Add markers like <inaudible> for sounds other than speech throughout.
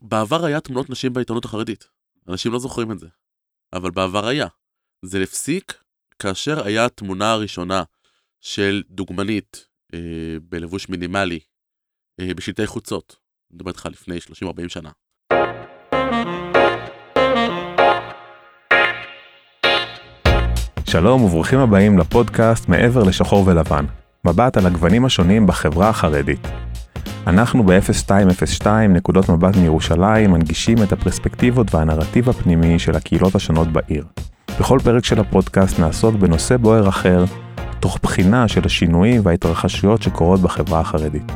בעבר היה תמונות נשים בעיתונות החרדית. אנשים לא זוכרים את זה. אבל בעבר היה. זה הפסיק כאשר היה התמונה הראשונה של דוגמנית אה, בלבוש מינימלי אה, בשלטי חוצות. אני מדבר איתך לפני 30-40 שנה. שלום וברוכים הבאים לפודקאסט מעבר לשחור ולבן, מבט על הגוונים השונים בחברה החרדית. אנחנו ב-0202 נקודות מבט מירושלים מנגישים את הפרספקטיבות והנרטיב הפנימי של הקהילות השונות בעיר. בכל פרק של הפודקאסט נעסוק בנושא בוער אחר, תוך בחינה של השינויים וההתרחשויות שקורות בחברה החרדית.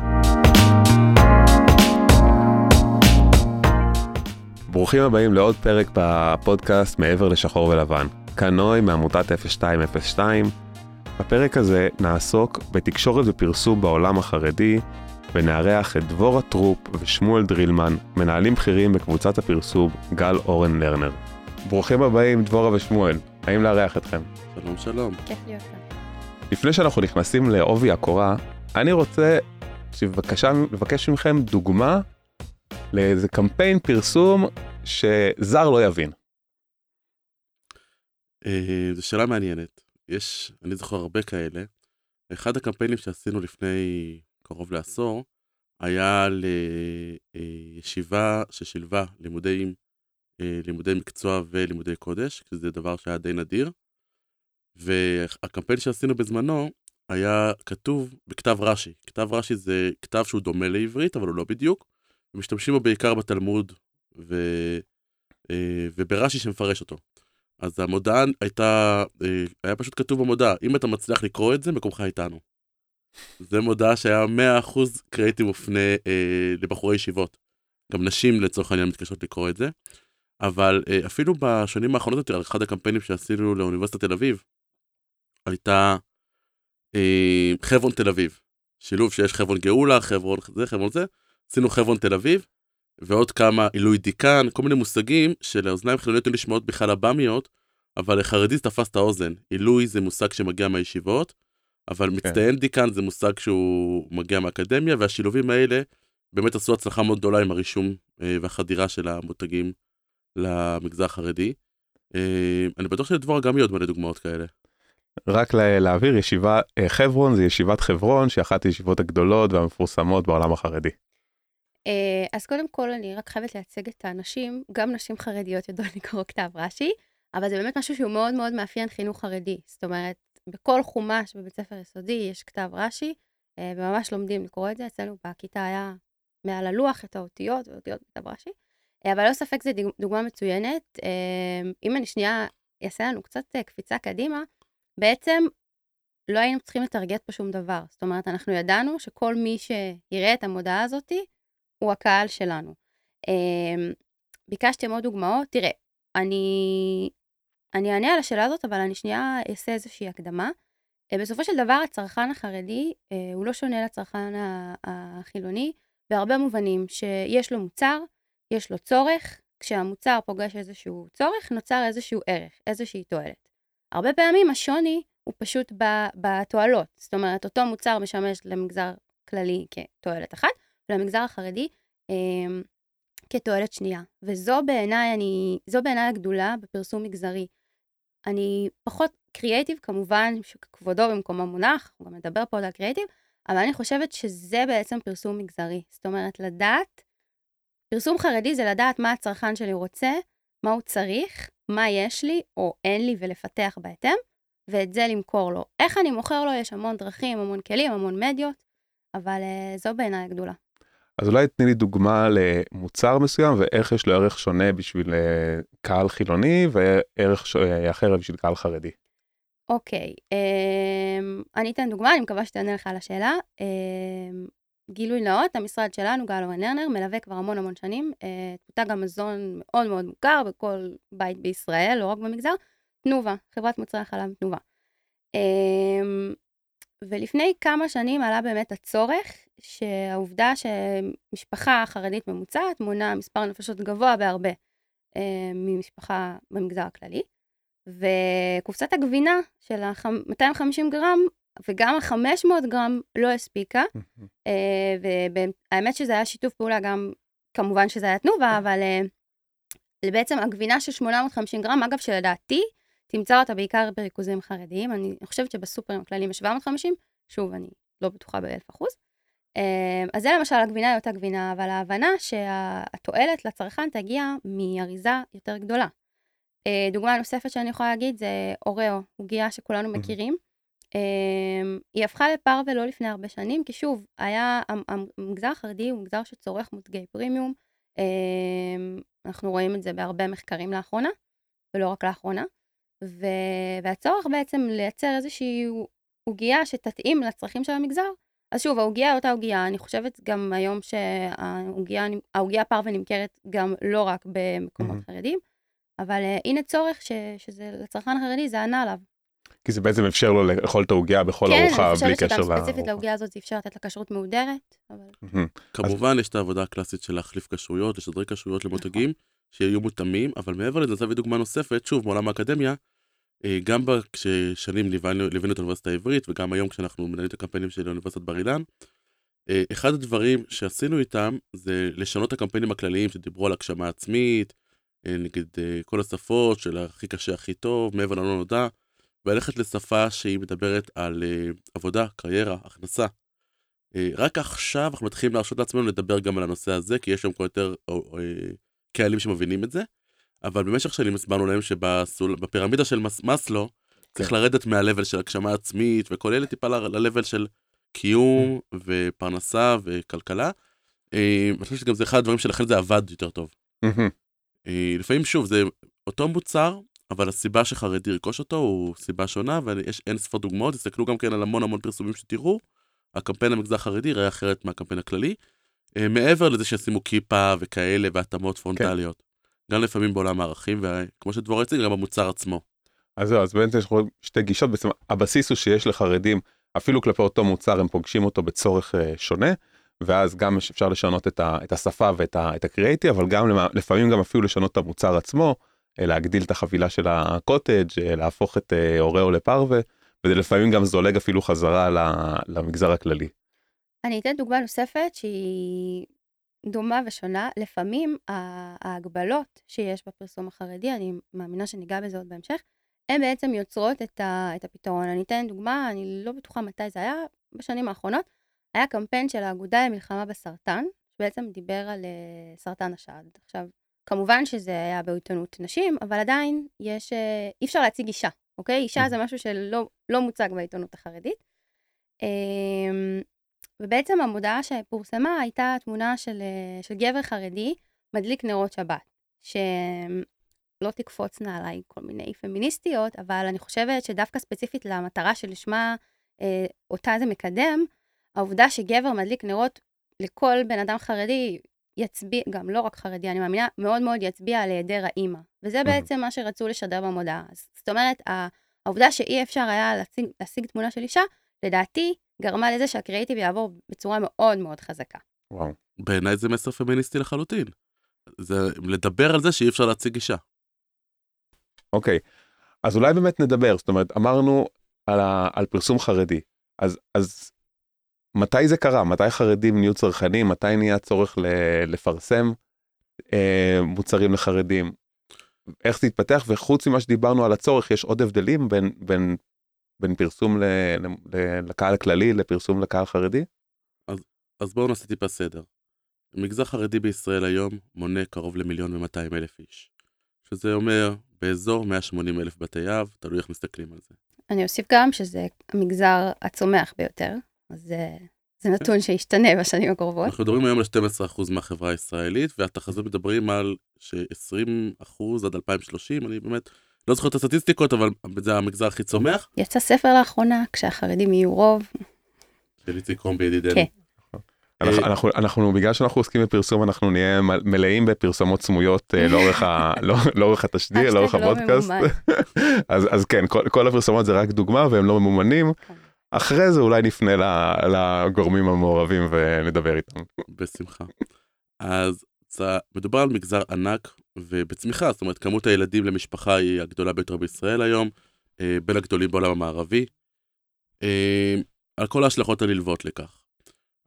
ברוכים הבאים לעוד פרק בפודקאסט מעבר לשחור ולבן. כאן נוי מעמותת 0202. בפרק הזה נעסוק בתקשורת ופרסום בעולם החרדי, ונארח את דבורה טרופ ושמואל דרילמן, מנהלים בכירים בקבוצת הפרסום גל אורן לרנר. ברוכים הבאים דבורה ושמואל, האם לארח אתכם? שלום שלום. כיף להיות כאן. לפני שאנחנו נכנסים לעובי הקורה, אני רוצה שבבקשה לבקש מכם דוגמה לאיזה קמפיין פרסום שזר לא יבין. אה, זו שאלה מעניינת. יש, אני זוכר הרבה כאלה. אחד הקמפיינים שעשינו לפני קרוב לעשור היה לישיבה ששילבה לימודי, אה, לימודי מקצוע ולימודי קודש, שזה דבר שהיה די נדיר. והקמפיין שעשינו בזמנו היה כתוב בכתב רש"י. כתב רש"י זה כתב שהוא דומה לעברית, אבל הוא לא בדיוק. משתמשים בו בעיקר בתלמוד ו... אה, וברש"י שמפרש אותו. אז המודעה הייתה, אה, היה פשוט כתוב במודעה, אם אתה מצליח לקרוא את זה, מקומך איתנו. זה מודעה שהיה 100% קריאיטיב מופנה אה, לבחורי ישיבות. גם נשים לצורך העניין מתקשות לקרוא את זה. אבל אה, אפילו בשנים האחרונות יותר, אחד הקמפיינים שעשינו לאוניברסיטת תל אביב, הייתה אה, חברון תל אביב. שילוב שיש חברון גאולה, חברון זה, חברון זה. עשינו חברון תל אביב, ועוד כמה עילוי דיקן, כל מיני מושגים שלאוזניים חילוניות היו נשמעות בכלל עב"מיות, אבל לחרדי זה תפס את האוזן. עילוי זה מושג שמגיע מהישיבות, אבל כן. מצטיין דיקן זה מושג שהוא מגיע מהאקדמיה, והשילובים האלה באמת עשו הצלחה מאוד גדולה עם הרישום אה, והחדירה של המותגים למגזר החרדי. אה, אני בטוח שלדבורה גם יהיו עוד מלא דוגמאות כאלה. רק להעביר, ישיבה, אה, חברון זה ישיבת חברון, שהיא אחת הישיבות הגדולות והמפורסמות בעולם החרדי. אז קודם כל, אני רק חייבת לייצג את האנשים, גם נשים חרדיות יודעות לקרוא כתב רש"י, אבל זה באמת משהו שהוא מאוד מאוד מאפיין חינוך חרדי. זאת אומרת, בכל חומש בבית ספר יסודי יש כתב רש"י, וממש לומדים לקרוא את זה. אצלנו בכיתה היה מעל הלוח את האותיות, ואותיות בכתב רש"י. אבל לא ספק זו דוגמה מצוינת. אם אני שנייה אעשה לנו קצת קפיצה קדימה, בעצם לא היינו צריכים לטרגט פה שום דבר. זאת אומרת, אנחנו ידענו שכל מי שיראה את המודעה הזאתי, הוא הקהל שלנו. ביקשתם עוד דוגמאות? תראה, אני, אני אענה על השאלה הזאת, אבל אני שנייה אעשה איזושהי הקדמה. בסופו של דבר, הצרכן החרדי הוא לא שונה לצרכן החילוני בהרבה מובנים, שיש לו מוצר, יש לו צורך, כשהמוצר פוגש איזשהו צורך, נוצר איזשהו ערך, איזושהי תועלת. הרבה פעמים השוני הוא פשוט בתועלות. זאת אומרת, אותו מוצר משמש למגזר כללי כתועלת אחת, ולמגזר החרדי אה, כתועלת שנייה. וזו בעיניי, בעיניי הגדולה בפרסום מגזרי. אני פחות קריאייטיב, כמובן, שכבודו במקומו מונח, הוא גם מדבר פה על קריאייטיב, אבל אני חושבת שזה בעצם פרסום מגזרי. זאת אומרת, לדעת, פרסום חרדי זה לדעת מה הצרכן שלי רוצה, מה הוא צריך, מה יש לי או אין לי ולפתח בהתאם, ואת זה למכור לו. איך אני מוכר לו? יש המון דרכים, המון כלים, המון מדיות, אבל uh, זו בעיניי הגדולה. אז אולי תני לי דוגמה למוצר מסוים ואיך יש לו ערך שונה בשביל אה, קהל חילוני וערך ש... אה, אחר בשביל קהל חרדי. אוקיי, um, אני אתן דוגמה, אני מקווה שתענה לך על השאלה. Um, גילוי נאות, המשרד שלנו, גל אורן לרנר, מלווה כבר המון המון שנים את מותג המזון מאוד מאוד מוכר בכל בית בישראל, לא רק במגזר, תנובה, חברת מוצרי החלב תנובה. Um, ולפני כמה שנים עלה באמת הצורך שהעובדה שמשפחה חרדית ממוצעת מונה מספר נפשות גבוה בהרבה אה, ממשפחה במגזר הכללי, וקופסת הגבינה של ה-250 גרם וגם ה-500 גרם לא הספיקה, אה, והאמת שזה היה שיתוף פעולה גם כמובן שזה היה תנובה, אבל uh, בעצם הגבינה של 850 גרם, אגב, שלדעתי, תמצא אותה בעיקר בריכוזים חרדיים. אני חושבת שבסופרים הכלליים יש 750, שוב, אני לא בטוחה באלף אחוז. Uh, אז זה למשל הגבינה היא אותה גבינה, אבל ההבנה שהתועלת לצרכן תגיע מאריזה יותר גדולה. Uh, דוגמה נוספת שאני יכולה להגיד זה אוראו, עוגיה שכולנו מכירים. אמ, היא הפכה לפר ולא לפני הרבה שנים, כי שוב, היה, המגזר החרדי הוא מגזר שצורך מותגי פרימיום, אמ, אנחנו רואים את זה בהרבה מחקרים לאחרונה, ולא רק לאחרונה, ו... והצורך בעצם לייצר איזושהי עוגייה שתתאים לצרכים של המגזר. אז שוב, העוגייה היא אותה עוגייה, אני חושבת גם היום שהעוגייה פרווה נמכרת גם לא רק במקומות mm-hmm. חרדים, אבל uh, הנה צורך ש... שזה לצרכן החרדי, זה ענה עליו. כי זה בעצם אפשר לו לאכול את העוגיה בכל כן, ארוחה בלי קשר לארוחה. כן, אני חושבת שגם ספציפית לעוגיה הזאת זה אפשר לתת לה כשרות מהודרת. אבל... כמובן, יש את העבודה הקלאסית של להחליף כשרויות, לשדרג כשרויות למותגים, נכון. שיהיו מותאמים, אבל מעבר לזה, נביא דוגמה נוספת, שוב, מעולם האקדמיה, גם כששנים ליווינו את האוניברסיטה העברית, וגם היום כשאנחנו מנהלים את הקמפיינים של אוניברסיטת בר אילן, אה, אחד הדברים שעשינו איתם זה לשנות את הקמפיינים הכלליים שדיברו על הגשמה עצמית, אה, נגיד כל השפות של הכי קשה הכי טוב, מעבר ללא נודע, וללכת לשפה שהיא מדברת על עבודה, קריירה, הכנסה. רק עכשיו אנחנו מתחילים להרשות לעצמנו לדבר גם על הנושא הזה, כי יש שם כבר יותר קהלים שמבינים את זה, אבל במשך שנים הסברנו להם שבפירמידה של מס, מסלו, כן. צריך לרדת מהלבל של הגשמה עצמית, וכל אלה טיפה ללבל של קיום ופרנסה וכלכלה. אני חושב שגם זה אחד הדברים שלכן זה עבד יותר טוב. לפעמים שוב זה אותו מוצר אבל הסיבה שחרדי ירכוש אותו הוא סיבה שונה, ויש אין ספר דוגמאות, תסתכלו גם כן על המון המון פרסומים שתראו, הקמפיין המגזר החרדי יראה אחרת מהקמפיין הכללי. אה, מעבר לזה שישימו כיפה וכאלה והתאמות פרונטליות. גם לפעמים בעולם הערכים, וכמו שדבור הציג, גם במוצר עצמו. אז זהו, אז בעצם יש שתי גישות, בעצם הבסיס הוא שיש לחרדים, אפילו כלפי אותו מוצר, הם פוגשים אותו בצורך אה, שונה, ואז גם אפשר לשנות את, ה, את השפה ואת הקריאייטי, אבל גם לפעמים גם אפילו לשנות את המוצר עצמו. אה, להגדיל את החבילה של הקוטג', אה, להפוך את אוראו לפרווה, וזה לפעמים גם זולג אפילו חזרה למגזר הכללי. אני אתן דוגמה נוספת שהיא דומה ושונה. לפעמים ההגבלות שיש בפרסום החרדי, אני מאמינה שניגע בזה עוד בהמשך, הן בעצם יוצרות את, ה, את הפתרון. אני אתן דוגמה, אני לא בטוחה מתי זה היה, בשנים האחרונות, היה קמפיין של האגודה למלחמה בסרטן, שבעצם דיבר על סרטן השד. עכשיו, כמובן שזה היה בעיתונות נשים, אבל עדיין יש, אה, אי אפשר להציג אישה, אוקיי? אישה זה משהו שלא לא מוצג בעיתונות החרדית. אמ, ובעצם המודעה שפורסמה הייתה תמונה של, אה, של גבר חרדי מדליק נרות שבת, שלא תקפוצנה עליי כל מיני פמיניסטיות, אבל אני חושבת שדווקא ספציפית למטרה שלשמה אה, אותה זה מקדם, העובדה שגבר מדליק נרות לכל בן אדם חרדי יצביע, גם לא רק חרדי, אני מאמינה, מאוד מאוד יצביע על היעדר האימא. וזה בעצם מה שרצו לשדר במודעה. זאת אומרת, העובדה שאי אפשר היה להשיג, להשיג תמונה של אישה, לדעתי, גרמה לזה שהקריאיטיב יעבור בצורה מאוד מאוד חזקה. וואו. בעיניי זה מסר פמיניסטי לחלוטין. זה לדבר על זה שאי אפשר להציג אישה. אוקיי, אז אולי באמת נדבר, זאת אומרת, אמרנו על, ה, על פרסום חרדי, אז, אז מתי זה קרה? מתי חרדים נהיו צרכנים? מתי נהיה צורך לפרסם אה, מוצרים לחרדים? איך זה התפתח? וחוץ ממה שדיברנו על הצורך, יש עוד הבדלים בין, בין, בין פרסום ל, ל, ל, לקהל הכללי לפרסום לקהל חרדי? אז, אז בואו נעשה טיפה סדר. המגזר חרדי בישראל היום מונה קרוב למיליון ומאתיים אלף איש, שזה אומר באזור 180 אלף בתי אב, תלוי איך מסתכלים על זה. אני אוסיף גם שזה המגזר הצומח ביותר, אז זה, זה נתון שישתנה בשנים הקרובות. אנחנו מדברים היום על 12% מהחברה הישראלית, והתחזות מדברים על ש-20% עד 2030, אני באמת לא זוכר את הסטטיסטיקות, אבל זה המגזר הכי צומח. יצא ספר לאחרונה, כשהחרדים יהיו רוב. של איציק קרומבי ידידנו. כן. אנחנו, אנחנו, אנחנו בגלל שאנחנו עוסקים בפרסום אנחנו נהיה מלאים בפרסומות סמויות אה, לאורך, ה, <laughs> לא, לאורך התשדיר לאורך לא הפודקאסט <laughs> אז, אז כן כל, כל הפרסומות זה רק דוגמה והם לא ממומנים כן. אחרי זה אולי נפנה לגורמים המעורבים ונדבר איתם. בשמחה. אז מדובר על מגזר ענק ובצמיחה, זאת אומרת כמות הילדים למשפחה היא הגדולה ביותר בישראל היום, אה, בין הגדולים בעולם המערבי, אה, על כל ההשלכות הנלוות לכך.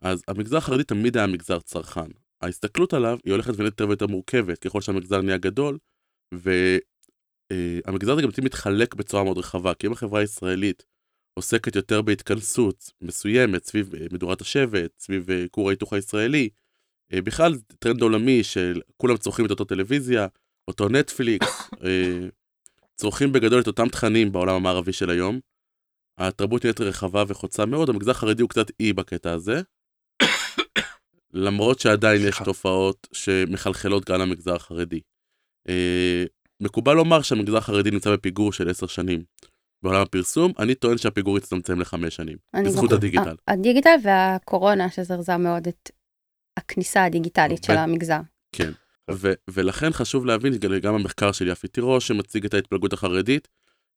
אז המגזר החרדי תמיד היה מגזר צרכן. ההסתכלות עליו היא הולכת ונהיית יותר ויותר מורכבת ככל שהמגזר נהיה גדול, והמגזר הזה גם מתחלק בצורה מאוד רחבה, כי אם החברה הישראלית עוסקת יותר בהתכנסות מסוימת סביב אה, מדורת השבט, סביב אה, כור ההיתוך הישראלי, אה, בכלל טרנד עולמי של כולם צורכים את אותו טלוויזיה, אותו נטפליקס, <laughs> צורכים בגדול את אותם תכנים בעולם המערבי של היום. התרבות נהיית רחבה וחוצה מאוד, המגזר החרדי הוא קצת אי בקטע הזה. למרות שעדיין יש תופעות שמחלחלות גם למגזר החרדי. מקובל לומר שהמגזר החרדי נמצא בפיגור של עשר שנים. בעולם הפרסום, אני טוען שהפיגור יצטמצם לחמש שנים, בזכות הדיגיטל. הדיגיטל והקורונה שזרזה מאוד את הכניסה הדיגיטלית של המגזר. כן, ו- ולכן חשוב להבין, גם המחקר של יפי תירוש שמציג את ההתפלגות החרדית,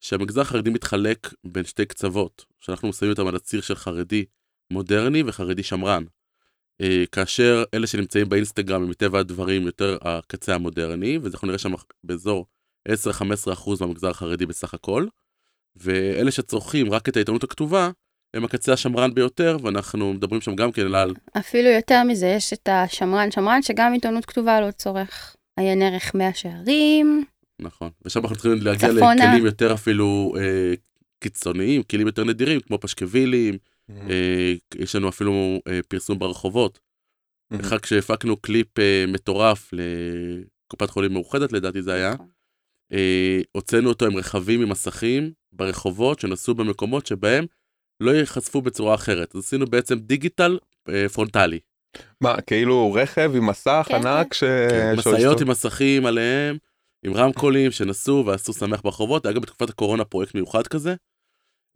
שהמגזר החרדי מתחלק בין שתי קצוות, שאנחנו שמים אותם על הציר של חרדי מודרני וחרדי שמרן. אה, כאשר אלה שנמצאים באינסטגרם הם מטבע הדברים יותר הקצה המודרני, ואנחנו נראה שם באזור 10-15% מהמגזר החרדי בסך הכל. ואלה שצורכים רק את העיתונות הכתובה, הם הקצה השמרן ביותר, ואנחנו מדברים שם גם כן על... אפילו יותר מזה, יש את השמרן שמרן, שגם עיתונות כתובה לא צורך עיין ערך מאה שערים. נכון, ושם אנחנו צריכים להגיע צפונה. לכלים יותר אפילו אה, קיצוניים, כלים יותר נדירים, כמו פשקווילים, mm-hmm. אה, יש לנו אפילו אה, פרסום ברחובות. Mm-hmm. אחד כשהפקנו קליפ אה, מטורף לקופת חולים מאוחדת, לדעתי זה היה. נכון. אה, הוצאנו אותו עם רכבים עם מסכים ברחובות שנסעו במקומות שבהם לא ייחשפו בצורה אחרת. אז עשינו בעצם דיגיטל אה, פרונטלי. מה, כאילו רכב עם מסך כן, ענק ש... כן, משאיות עם מסכים עליהם, עם רמקולים שנסעו ועשו שמח ברחובות. היה גם בתקופת הקורונה פרויקט מיוחד כזה,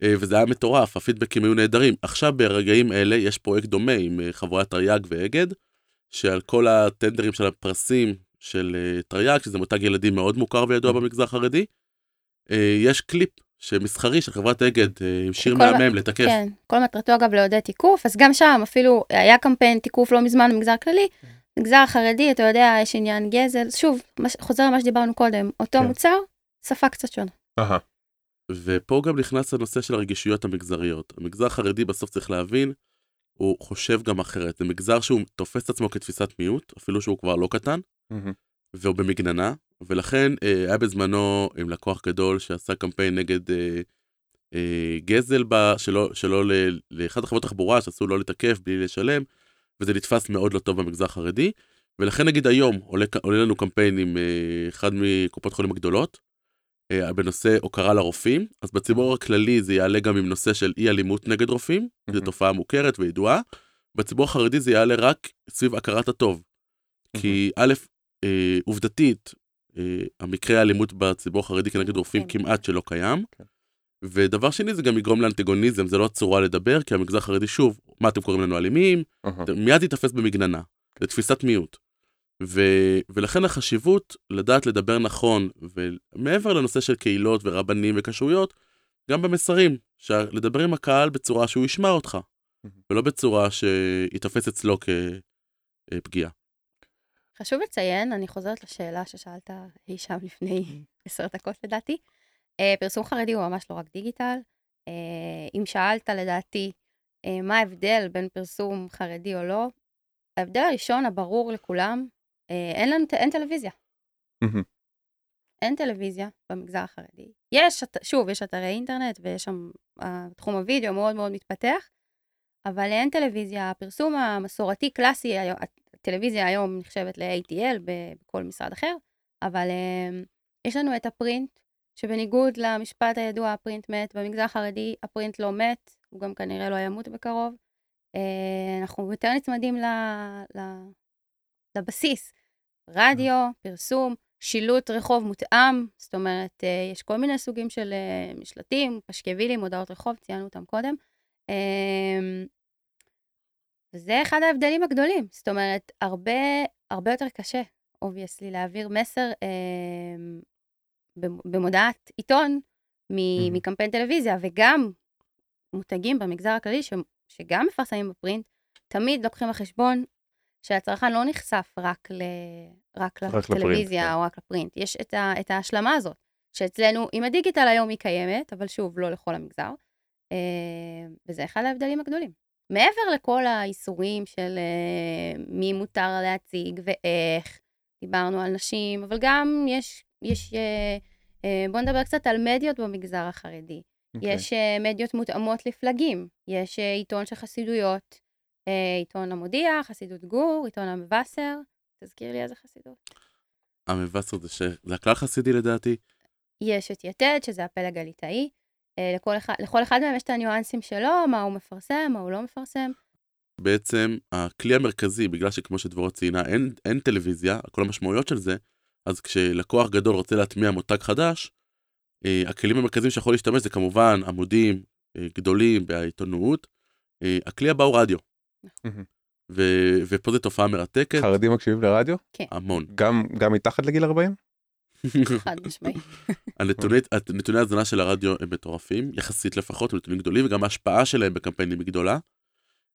אה, וזה היה מטורף, הפידבקים היו נהדרים. עכשיו ברגעים אלה יש פרויקט דומה עם אה, חברת תרי"ג ואגד, שעל כל הטנדרים של הפרסים של תרי"ג, שזה מותג ילדים מאוד מוכר וידוע. במגזר החרדי. יש קליפ שמסחרי של חברת אגד uh, עם שיר מהמם לתקף. כן, כל מטרתו אגב לעודד תיקוף, אז גם שם אפילו היה קמפיין תיקוף לא מזמן במגזר כללי. במגזר החרדי, אתה יודע, יש עניין גזל, שוב, מש, חוזר למה שדיברנו קודם, אותו כן. מוצר, שפה קצת שונה. Aha. ופה גם נכנס הנושא של הרגישויות המגזריות. המגזר החרדי בסוף צריך להבין, הוא חושב גם אחרת. זה מגזר שהוא תופס את עצמו כתפיסת מיעוט, אפילו שהוא כבר לא קטן, mm-hmm. והוא במגננה, ולכן אה, היה בזמנו עם לקוח גדול שעשה קמפיין נגד אה, אה, גזל, בה, שלא, שלא לאחת החברות תחבורה שעשו לא לתקף בלי לשלם, וזה נתפס מאוד לא טוב במגזר החרדי, ולכן נגיד היום עולה, עולה לנו קמפיין עם אה, אחד מקופות חולים הגדולות, אה, בנושא הוקרה לרופאים, אז בציבור הכללי זה יעלה גם עם נושא של אי אלימות נגד רופאים, mm-hmm. זו תופעה מוכרת וידועה, בציבור החרדי זה יעלה רק סביב הכרת הטוב. Mm-hmm. כי א', אה, עובדתית, המקרה האלימות בציבור החרדי כנגד רופאים כן. כמעט שלא קיים. כן. ודבר שני זה גם יגרום לאנטגוניזם, זה לא הצורה לדבר, כי המגזר החרדי שוב, מה אתם קוראים לנו אלימים? Uh-huh. מיד יתפס במגננה, זה תפיסת מיעוט. ו... ולכן החשיבות לדעת לדבר נכון, ומעבר לנושא של קהילות ורבנים וכשרויות, גם במסרים, לדבר עם הקהל בצורה שהוא ישמע אותך, uh-huh. ולא בצורה שיתפס אצלו כפגיעה. חשוב לציין, אני חוזרת לשאלה ששאלת אי שם לפני <laughs> עשר דקות לדעתי. Uh, פרסום חרדי הוא ממש לא רק דיגיטל. Uh, אם שאלת לדעתי uh, מה ההבדל בין פרסום חרדי או לא, ההבדל הראשון הברור לכולם, אין לנו, אין טלוויזיה. אין טלוויזיה במגזר החרדי. יש, שוב, יש אתרי אינטרנט ויש שם, תחום הוידאו מאוד מאוד מתפתח, אבל אין טלוויזיה. הפרסום המסורתי קלאסי, הטלוויזיה היום נחשבת ל-ATL בכל משרד אחר, אבל um, יש לנו את הפרינט, שבניגוד למשפט הידוע, הפרינט מת, במגזר החרדי הפרינט לא מת, הוא גם כנראה לא ימות בקרוב. Uh, אנחנו יותר נצמדים ל, ל, לבסיס, רדיו, פרסום, שילוט רחוב מותאם, זאת אומרת, uh, יש כל מיני סוגים של משלטים, פשקווילים, הודעות רחוב, ציינו אותם קודם. וזה אחד ההבדלים הגדולים. זאת אומרת, הרבה, הרבה יותר קשה, obviously, להעביר מסר אה, במודעת עיתון mm-hmm. מקמפיין טלוויזיה, וגם מותגים במגזר הכללי, ש, שגם מפרסמים ב print, תמיד לוקחים בחשבון שהצרכן לא נחשף רק, ל, רק, רק לטלוויזיה ל print, כן. או רק ל print. יש את, ה, את ההשלמה הזאת, שאצלנו, עם הדיגיטל היום היא קיימת, אבל שוב, לא לכל המגזר, אה, וזה אחד ההבדלים הגדולים. מעבר לכל האיסורים של אה, מי מותר להציג ואיך, דיברנו על נשים, אבל גם יש, יש אה, אה, בואו נדבר קצת על מדיות במגזר החרדי. Okay. אוקיי. יש אה, מדיות מותאמות לפלגים, יש אה, עיתון של חסידויות, אה, עיתון המודיע, חסידות גור, עיתון המבשר, תזכיר לי איזה חסידות. המבשר זה, ש... זה הכלל חסידי לדעתי. יש את יתד, שזה הפלג הליטאי. אה, לכל אחד, לכל אחד מהם יש את הניואנסים שלו, מה הוא מפרסם, מה הוא לא מפרסם. בעצם הכלי המרכזי, בגלל שכמו שדבורה ציינה, אין, אין טלוויזיה, כל המשמעויות של זה, אז כשלקוח גדול רוצה להטמיע מותג חדש, אה, הכלים המרכזיים שיכול להשתמש זה כמובן עמודים אה, גדולים בעיתונות. אה, הכלי הבא הוא רדיו, מהמם. ו- ופה זו תופעה מרתקת, חרדים מקשיבים לרדיו? המון. גם גם מתחת לגיל 40? <laughs> חד משמעי. הנתוני, נתוני ההאזנה של הרדיו הם מטורפים, יחסית לפחות, הם נתונים גדולים, וגם ההשפעה שלהם בקמפיינים היא גדולה.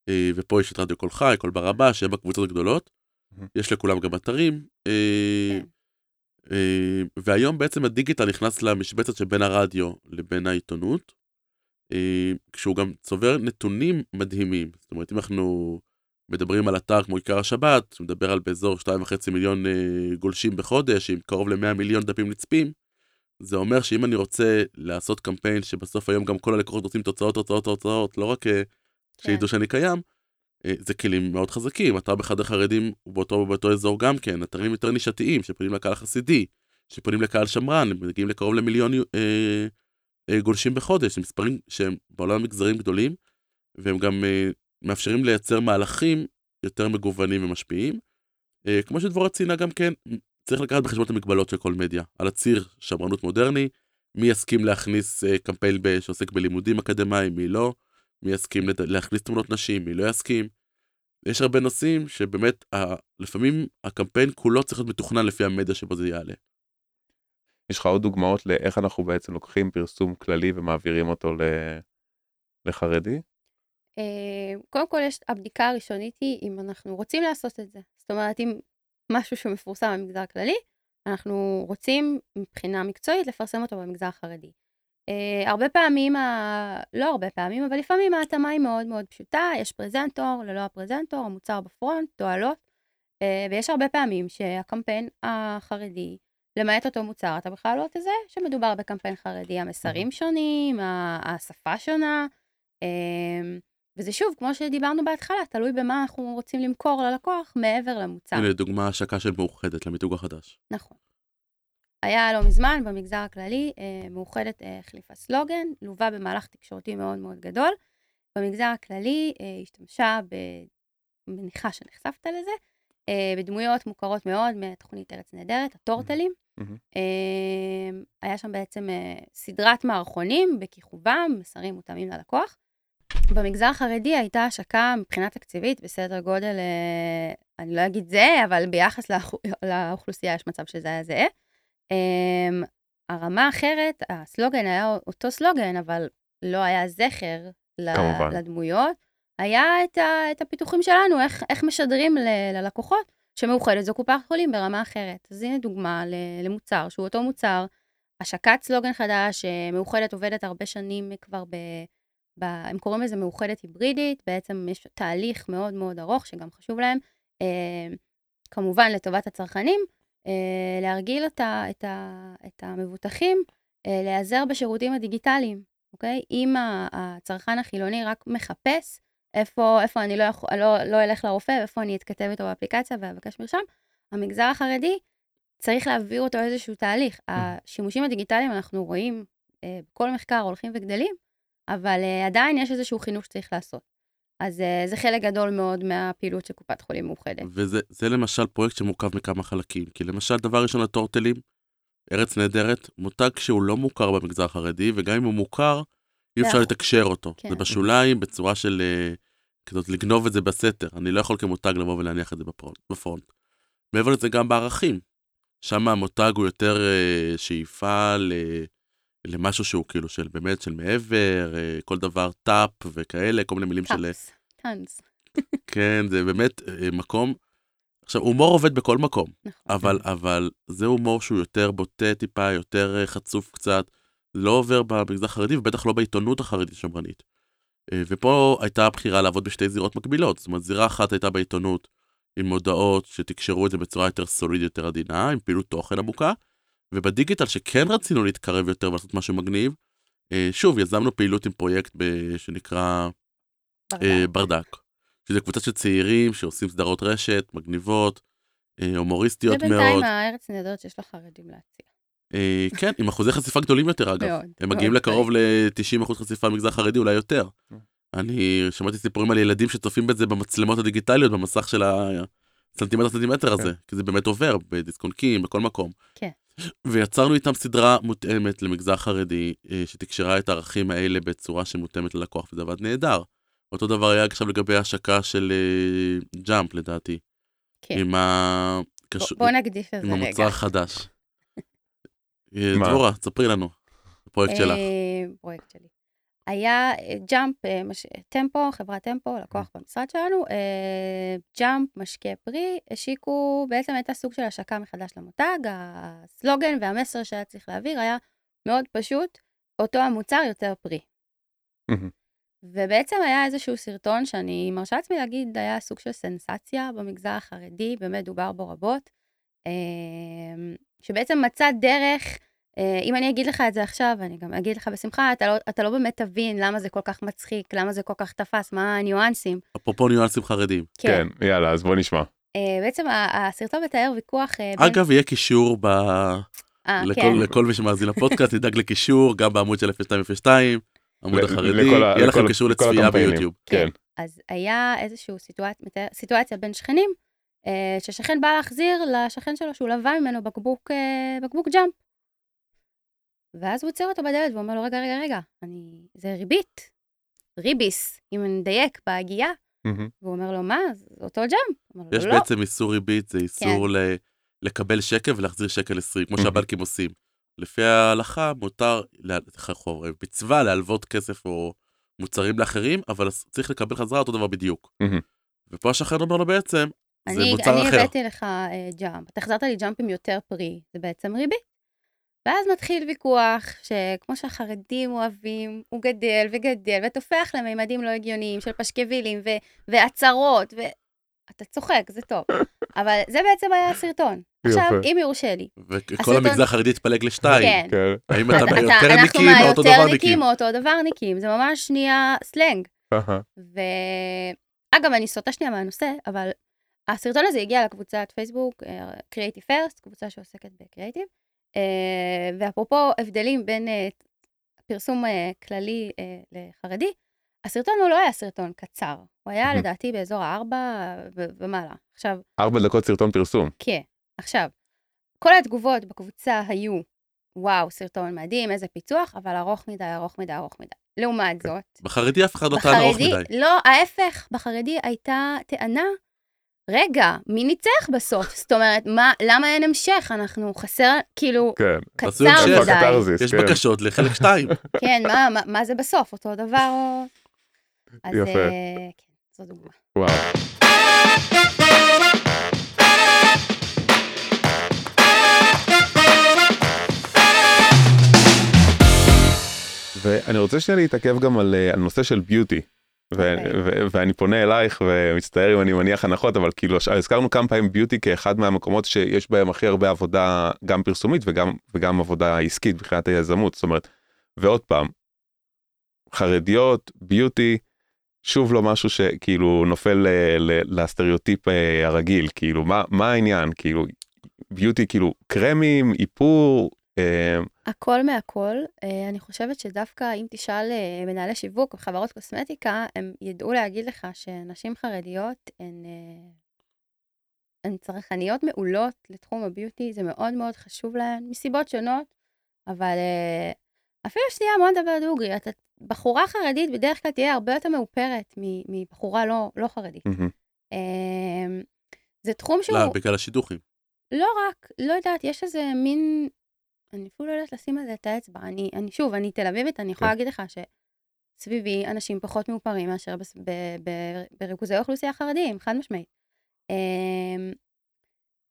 אה, ופה יש את רדיו קול חי, קול ברבה, שהם בקבוצות הגדולות. יש לכולם גם אתרים. אה, כן. אה, והיום בעצם הדיגיטל נכנס למשבצת שבין הרדיו לבין העיתונות, כשהוא גם צובר נתונים מדהימים. זאת אומרת, אם אנחנו מדברים על אתר כמו עיקר השבת, שמדבר על באזור 2.5 מיליון אה, גולשים בחודש, עם קרוב ל-100 מיליון דפים נצפים, זה אומר שאם אני רוצה לעשות קמפיין שבסוף היום גם כל הלקוחות רוצים תוצאות, תוצאות, תוצאות, לא רק אה, שידעו שאני קיים, אה, זה כלים מאוד חזקים. אתר בחדר חרדים הוא באותו, באותו אזור גם כן, אתרים יותר נישתיים, שפונים לקהל החסידי, שפונים לקהל שמרן, הם מגיעים לקרוב למיליון אה, אה, גולשים בחודש, מספרים שהם בעולם מגזרים גדולים, והם גם אה, מאפשרים לייצר מהלכים יותר מגוונים ומשפיעים. אה, כמו שדבורה ציינה גם כן, צריך לקחת בחשבון את המגבלות של כל מדיה. על הציר שמרנות מודרני, מי יסכים להכניס אה, קמפיין שעוסק בלימודים אקדמיים, מי לא, מי יסכים להכניס תמונות נשים, מי לא יסכים. יש הרבה נושאים שבאמת, לפעמים הקמפיין כולו צריך להיות מתוכנן לפי המדיה שבו זה יעלה. יש לך עוד דוגמאות לאיך אנחנו בעצם לוקחים פרסום כללי ומעבירים אותו ל- לחרדי? אה, קודם כל, יש, הבדיקה הראשונית היא אם אנחנו רוצים לעשות את זה. זאת אומרת, אם משהו שמפורסם במגזר הכללי, אנחנו רוצים מבחינה מקצועית לפרסם אותו במגזר החרדי. Uh, הרבה פעמים, ה... לא הרבה פעמים, אבל לפעמים ההתאמה היא מאוד מאוד פשוטה, יש פרזנטור, ללא הפרזנטור, המוצר בפרונט, תועלות, uh, ויש הרבה פעמים שהקמפיין החרדי, למעט אותו מוצר, אתה בכלל לא תזהה שמדובר בקמפיין חרדי, המסרים שונים, השפה שונה, uh, וזה שוב, כמו שדיברנו בהתחלה, תלוי במה אנחנו רוצים למכור ללקוח מעבר למוצר. הנה דוגמה השקה של מאוחדת למיתוג החדש. נכון. היה לא מזמן במגזר הכללי, אה, מאוחדת אה, החליפה סלוגן, לווה במהלך תקשורתי מאוד מאוד גדול. במגזר הכללי אה, השתמשה, ב... מניחה שנחשפת לזה, בדמויות מוכרות מאוד מתוכנית ארץ נהדרת, הטורטלים. היה שם בעצם סדרת מערכונים בכיכובם, מסרים מותאמים ללקוח. במגזר החרדי הייתה השקה מבחינה תקציבית בסדר גודל, אה, אני לא אגיד זהה, אבל ביחס לאוכ- לאוכלוסייה יש מצב שזה היה זהה. אמ, הרמה האחרת, הסלוגן היה אותו סלוגן, אבל לא היה זכר כמובן. לדמויות. היה את, ה, את הפיתוחים שלנו, איך, איך משדרים ל, ללקוחות שמאוחדת זו קופת חולים ברמה אחרת. אז הנה דוגמה למוצר שהוא אותו מוצר, השקת סלוגן חדש, אה, מאוחדת עובדת הרבה שנים כבר ב... ב הם קוראים לזה מאוחדת היברידית, בעצם יש תהליך מאוד מאוד ארוך שגם חשוב להם, אה, כמובן לטובת הצרכנים, אה, להרגיל את, ה, את, ה, את המבוטחים אה, להיעזר בשירותים הדיגיטליים, אוקיי? אם הצרכן החילוני רק מחפש איפה, איפה אני לא, יכול, לא, לא אלך לרופא ואיפה אני אתכתב איתו באפליקציה ואבקש מרשם, המגזר החרדי צריך להעביר אותו איזשהו תהליך. השימושים הדיגיטליים אנחנו רואים אה, בכל מחקר הולכים וגדלים, אבל אה, עדיין יש איזשהו חינוך שצריך לעשות. אז אה, זה חלק גדול מאוד מהפעילות של קופת חולים מאוחדת. וזה זה למשל פרויקט שמורכב מכמה חלקים. כי למשל, דבר ראשון, הטורטלים, ארץ נהדרת, מותג שהוא לא מוכר במגזר החרדי, וגם אם הוא מוכר, אי אפשר נכון. לתקשר אותו. כן. זה בשוליים, בצורה של... אה, כזאת, לגנוב את זה בסתר. אני לא יכול כמותג לבוא ולהניח את זה ב front. מעבר לזה, גם בערכים. שם המותג הוא יותר אה, שאיפה ל... למשהו שהוא כאילו של באמת של מעבר, אה, כל דבר טאפ וכאלה, כל מיני מילים של... טאפס, טאנס, <laughs> כן, זה באמת אה, מקום. עכשיו, הומור עובד בכל מקום, נכון. אבל, אבל זה הומור שהוא יותר בוטה טיפה, יותר אה, חצוף קצת, לא עובר במגזר החרדי, ובטח לא בעיתונות החרדית השמרנית. ופה הייתה בחירה לעבוד בשתי זירות מקבילות. זאת אומרת, זירה אחת הייתה בעיתונות עם מודעות שתקשרו את זה בצורה יותר סולידית, יותר עדינה, עם פעילות תוכן עמוקה, ובדיגיטל שכן רצינו להתקרב יותר ולעשות משהו מגניב, אה, שוב, יזמנו פעילות עם פרויקט ב- שנקרא אה, ברדק, שזה קבוצה של צעירים שעושים סדרות רשת, מגניבות, אה, זה הומוריסטיות מאוד. בינתיים הארץ נהדרת שיש לחרדים להציע. אה, כן, עם אחוזי חשיפה גדולים יותר אגב. מאוד. הם מגיעים. לקרוב ל-90% חשיפה במגזר החרדי, אולי יותר. Mm. אני שמעתי סיפורים על ילדים שצופים בזה במצלמות הדיגיטליות, במסך של הסנטימטר סנטימטר הזה, כי זה באמת עובר בדיסקונקים, בכל מקום. כן. ויצרנו איתם סדרה מותאמת למגזר חרדי, אה, שתקשרה את הערכים האלה בצורה שמותאמת ללקוח, וזה עבד נהדר. אותו דבר היה עכשיו לגבי ההשקה של אה, Jump, לדעתי. כן. עם ה... קשור- בוא נקדיש לזה עם רגע. המוצר החדש. <laughs> אה? דבורה, ספרי לנו, הפרויקט שלך. פרויקט שלי. היה אה, Jump, אה, מש- טמפו, חברת טמפו, לקוח במשרד שלנו, אה, Jump, משקה פרי, השיקו, בעצם הייתה סוג של השקה מחדש למותג, הסלוגן והמסר שהיה צריך להעביר היה מאוד פשוט, אותו המוצר יותר פרי. ובעצם היה איזשהו סרטון שאני מרשה לעצמי להגיד, היה סוג של סנסציה במגזר החרדי, באמת דובר בו רבות, אה, שבעצם מצא דרך, אה, אם אני אגיד לך את זה עכשיו, אני גם אגיד לך בשמחה, אתה לא, אתה לא באמת תבין למה זה כל כך מצחיק, למה זה כל כך תפס, מה הניואנסים. אפרופו ניואנסים חרדים. כן, יאללה, אז בוא נשמע. אה, בעצם ה- הסרטון מתאר ויכוח אה, בין... אגב, יהיה קישור ב... אה, לכל, כן. לכל מי שמאזין לפודקאסט, <laughs> נדאג לקישור, גם בעמוד של 0202, עמוד החרדי, יהיה לכם קישור לצפייה. ביוטיוב. כן. אז היה איזושהי סיטואציה בין שכנים, אה, ששכן בא להחזיר לשכן שלו שהוא לווה ממנו בקבוק, אה, בקבוק Jump. ואז הוא עוצר אותו בדלת ואומר לו, רגע, רגע, רגע, אני... זה ריבית, ריביס, אם נדייק בהגייה. מהמם. והוא אומר לו, מה, זה אותו Jump? הוא אומר לו, יש לא. בעצם איסור ריבית, זה איסור ל... לקבל שקל ולהחזיר שקל 20, כמו. שהבנקים עושים. לפי ההלכה מותר, מצווה להלוות כסף או מוצרים לאחרים, אבל צריך לקבל חזרה אותו דבר בדיוק. ופה השכן אומר לו בעצם, זה אני, מוצר אני אחר. הבאתי לך אה, ג'אמפ, אתה החזרת לי ג'אמפ עם יותר פרי, זה בעצם ריבית. ואז מתחיל ויכוח שכמו שהחרדים אוהבים, הוא גדל וגדל ותופח למימדים לא הגיוניים של פשקווילים ו- והצהרות, ואתה צוחק, זה טוב. <laughs> אבל זה בעצם היה הסרטון. עכשיו. אם יורשה לי. וכל המגזר החרדי התפלג לשתיים. כן. כן. האם אתה <laughs> אתה- מהיותר אנחנו ניקים או אותו מהיותר דבר ניקים ניקים? או אותו דברניקים, זה ממש נהיה סלנג. ואגב, אני סוטה שנייה מהנושא, אבל הסרטון הזה הגיע לקבוצת פייסבוק, אה, Creative First, קבוצה שעוסקת בקריאיטיב. אה, ואפרופו הבדלים בין אה, פרסום אה, כללי לחרדי, הסרטון הוא לא היה סרטון קצר, הוא היה. לדעתי באזור הארבע ומעלה. עכשיו, ארבע דקות סרטון פרסום. כן, עכשיו, כל התגובות בקבוצה היו, וואו, סרטון מדהים, איזה פיצוח, אבל ארוך מדי, ארוך מדי, ארוך מדי. לעומת כן. זאת, בחרדי אף אחד לא טען ארוך מדי. לא, ההפך, בחרדי הייתה טענה, רגע, מי ניצח בסוף? זאת אומרת, מה, למה אין המשך? אנחנו חסר, כאילו, כן. קצר. מדי. יש כן. בקשות לחלק שתיים. <laughs> כן, מה, מה, מה זה בסוף? אותו דבר או... אז יפה. אה, כן, זו דוגמה. וואו. ואני רוצה שנייה להתעכב גם על אה, הנושא של ביוטי. אוקיי. ואני פונה אלייך ומצטער אם אני מניח הנחות אבל כאילו הזכרנו כמה פעמים ביוטי כאחד מהמקומות שיש בהם הכי הרבה עבודה גם פרסומית וגם וגם עבודה עסקית מבחינת היזמות. זאת אומרת ועוד פעם חרדיות ביוטי שוב לא משהו שכאילו נופל לסטריאוטיפ אה, הרגיל. כאילו מה מה העניין? כאילו ביוטי כאילו קרמים איפור הכל מהכל. אה, אני חושבת שדווקא אם תשאל אה, מנהלי שיווק או חברות קוסמטיקה, הם ידעו להגיד לך שנשים חרדיות הן, אה, הן צרכניות מעולות לתחום הביוטי, זה מאוד מאוד חשוב להן, מסיבות שונות, אבל אפילו שנייה, בוא נדבר דוגרי. אתה, בחורה חרדית בדרך כלל תהיה הרבה יותר מאופרת מ- מבחורה לא, לא חרדית. אה, זה תחום שהוא... לא, בגלל השידוכים. לא רק, לא יודעת, יש איזה מין, אני אפילו לא יודעת לשים על זה את האצבע. אני, אני שוב, אני תל אביבית, אני יכולה כן. להגיד לך שסביבי אנשים פחות מאופרים מאשר בס- ב, ב, בריכוזי אוכלוסייה חרדיים, חד משמעית. אמ,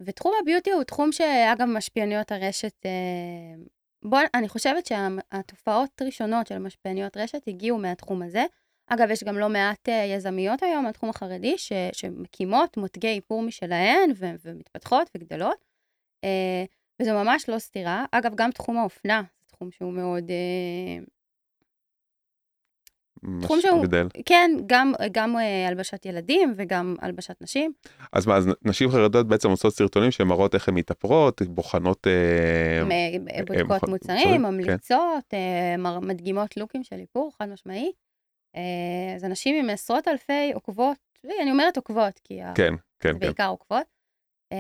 ותחום הביוטי הוא תחום שאגב משפיעניות הרשת, אמ, בוא, אני חושבת שהתופעות ראשונות של משפיעניות רשת הגיעו מהתחום הזה. אגב, יש גם לא מעט אה, יזמיות היום מהתחום החרדי, ש, שמקימות מותגי איפור משלהן, ו, ומתפתחות וגדלות, אה, וזו ממש לא סתירה. אגב, גם תחום האופנה, זה תחום שהוא מאוד... אה, תחום שהוא, גדל. כן, גם, גם אה, הלבשת ילדים וגם הלבשת נשים. אז מה, אז נשים חרדיות בעצם עושות סרטונים שהן מראות איך הן מתאפרות, בוחנות... אה, בודקות מוכ- מוצרים, מוצרים, ממליצות, אה, מר- מדגימות לוקים של איפור, חד משמעי. אה, אז אנשים עם עשרות אלפי עוקבות, אני אומרת עוקבות, כי ה- כן, כן, כן. בעיקר עוקבות. אה,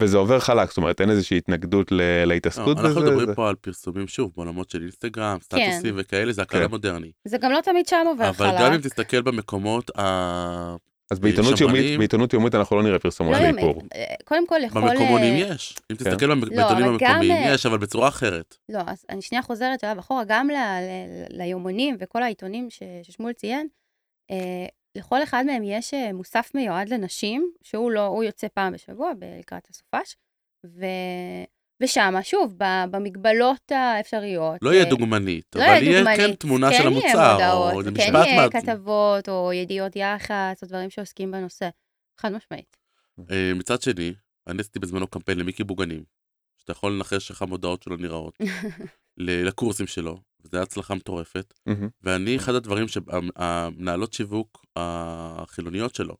וזה עובר חלק, זאת אומרת, אין איזושהי התנגדות לא, להתעסקות בזה. אנחנו מדברים פה על פרסומים, שוב, בעולמות של אינסטגרם, סטטוסים וכאלה, זה הקהל כן. המודרני. זה גם לא תמיד שם עובר אבל חלק. גם אם תסתכל במקומות ה... אז בעיתונות יומית, בעיתונות יומית אנחנו לא נראה פרסומות לא לאיפור. יומית. אה, קודם כל יכול... במקומונים אה, יש. אם תסתכל במ- בעיתונים אבל המקומיים, יש, אבל בצורה אחרת. לא, אז אני שנייה חוזרת שלב אחורה, גם ל- ל- ליומנים וכל העיתונים ששמואל ציין, לכל אחד מהם יש אה, מוסף מיועד לנשים, שהוא לא, הוא יוצא פעם בשבוע לקראת הסופש, ו... ושם, שוב, במגבלות האפשריות. לא יהיה אה, דוגמנית, לא אבל יהיה יהיה דוגמנית, כן תמונה כן של יהיה המוצר, מודעות, או איזה כן משפט יהיה מה... כתבות, או ידיעות יח"צ, או דברים שעוסקים בנושא. חד משמעית. אה, מצד שני, אני עשיתי בזמנו קמפיין למיקי בוגנים, שאתה יכול לנחש איך המודעות שלו נראות, <laughs> לקורסים שלו, וזו הייתה הצלחה מטורפת. מהמם. ואני, אחד הדברים שהמנהלות שיווק החילוניות שלו,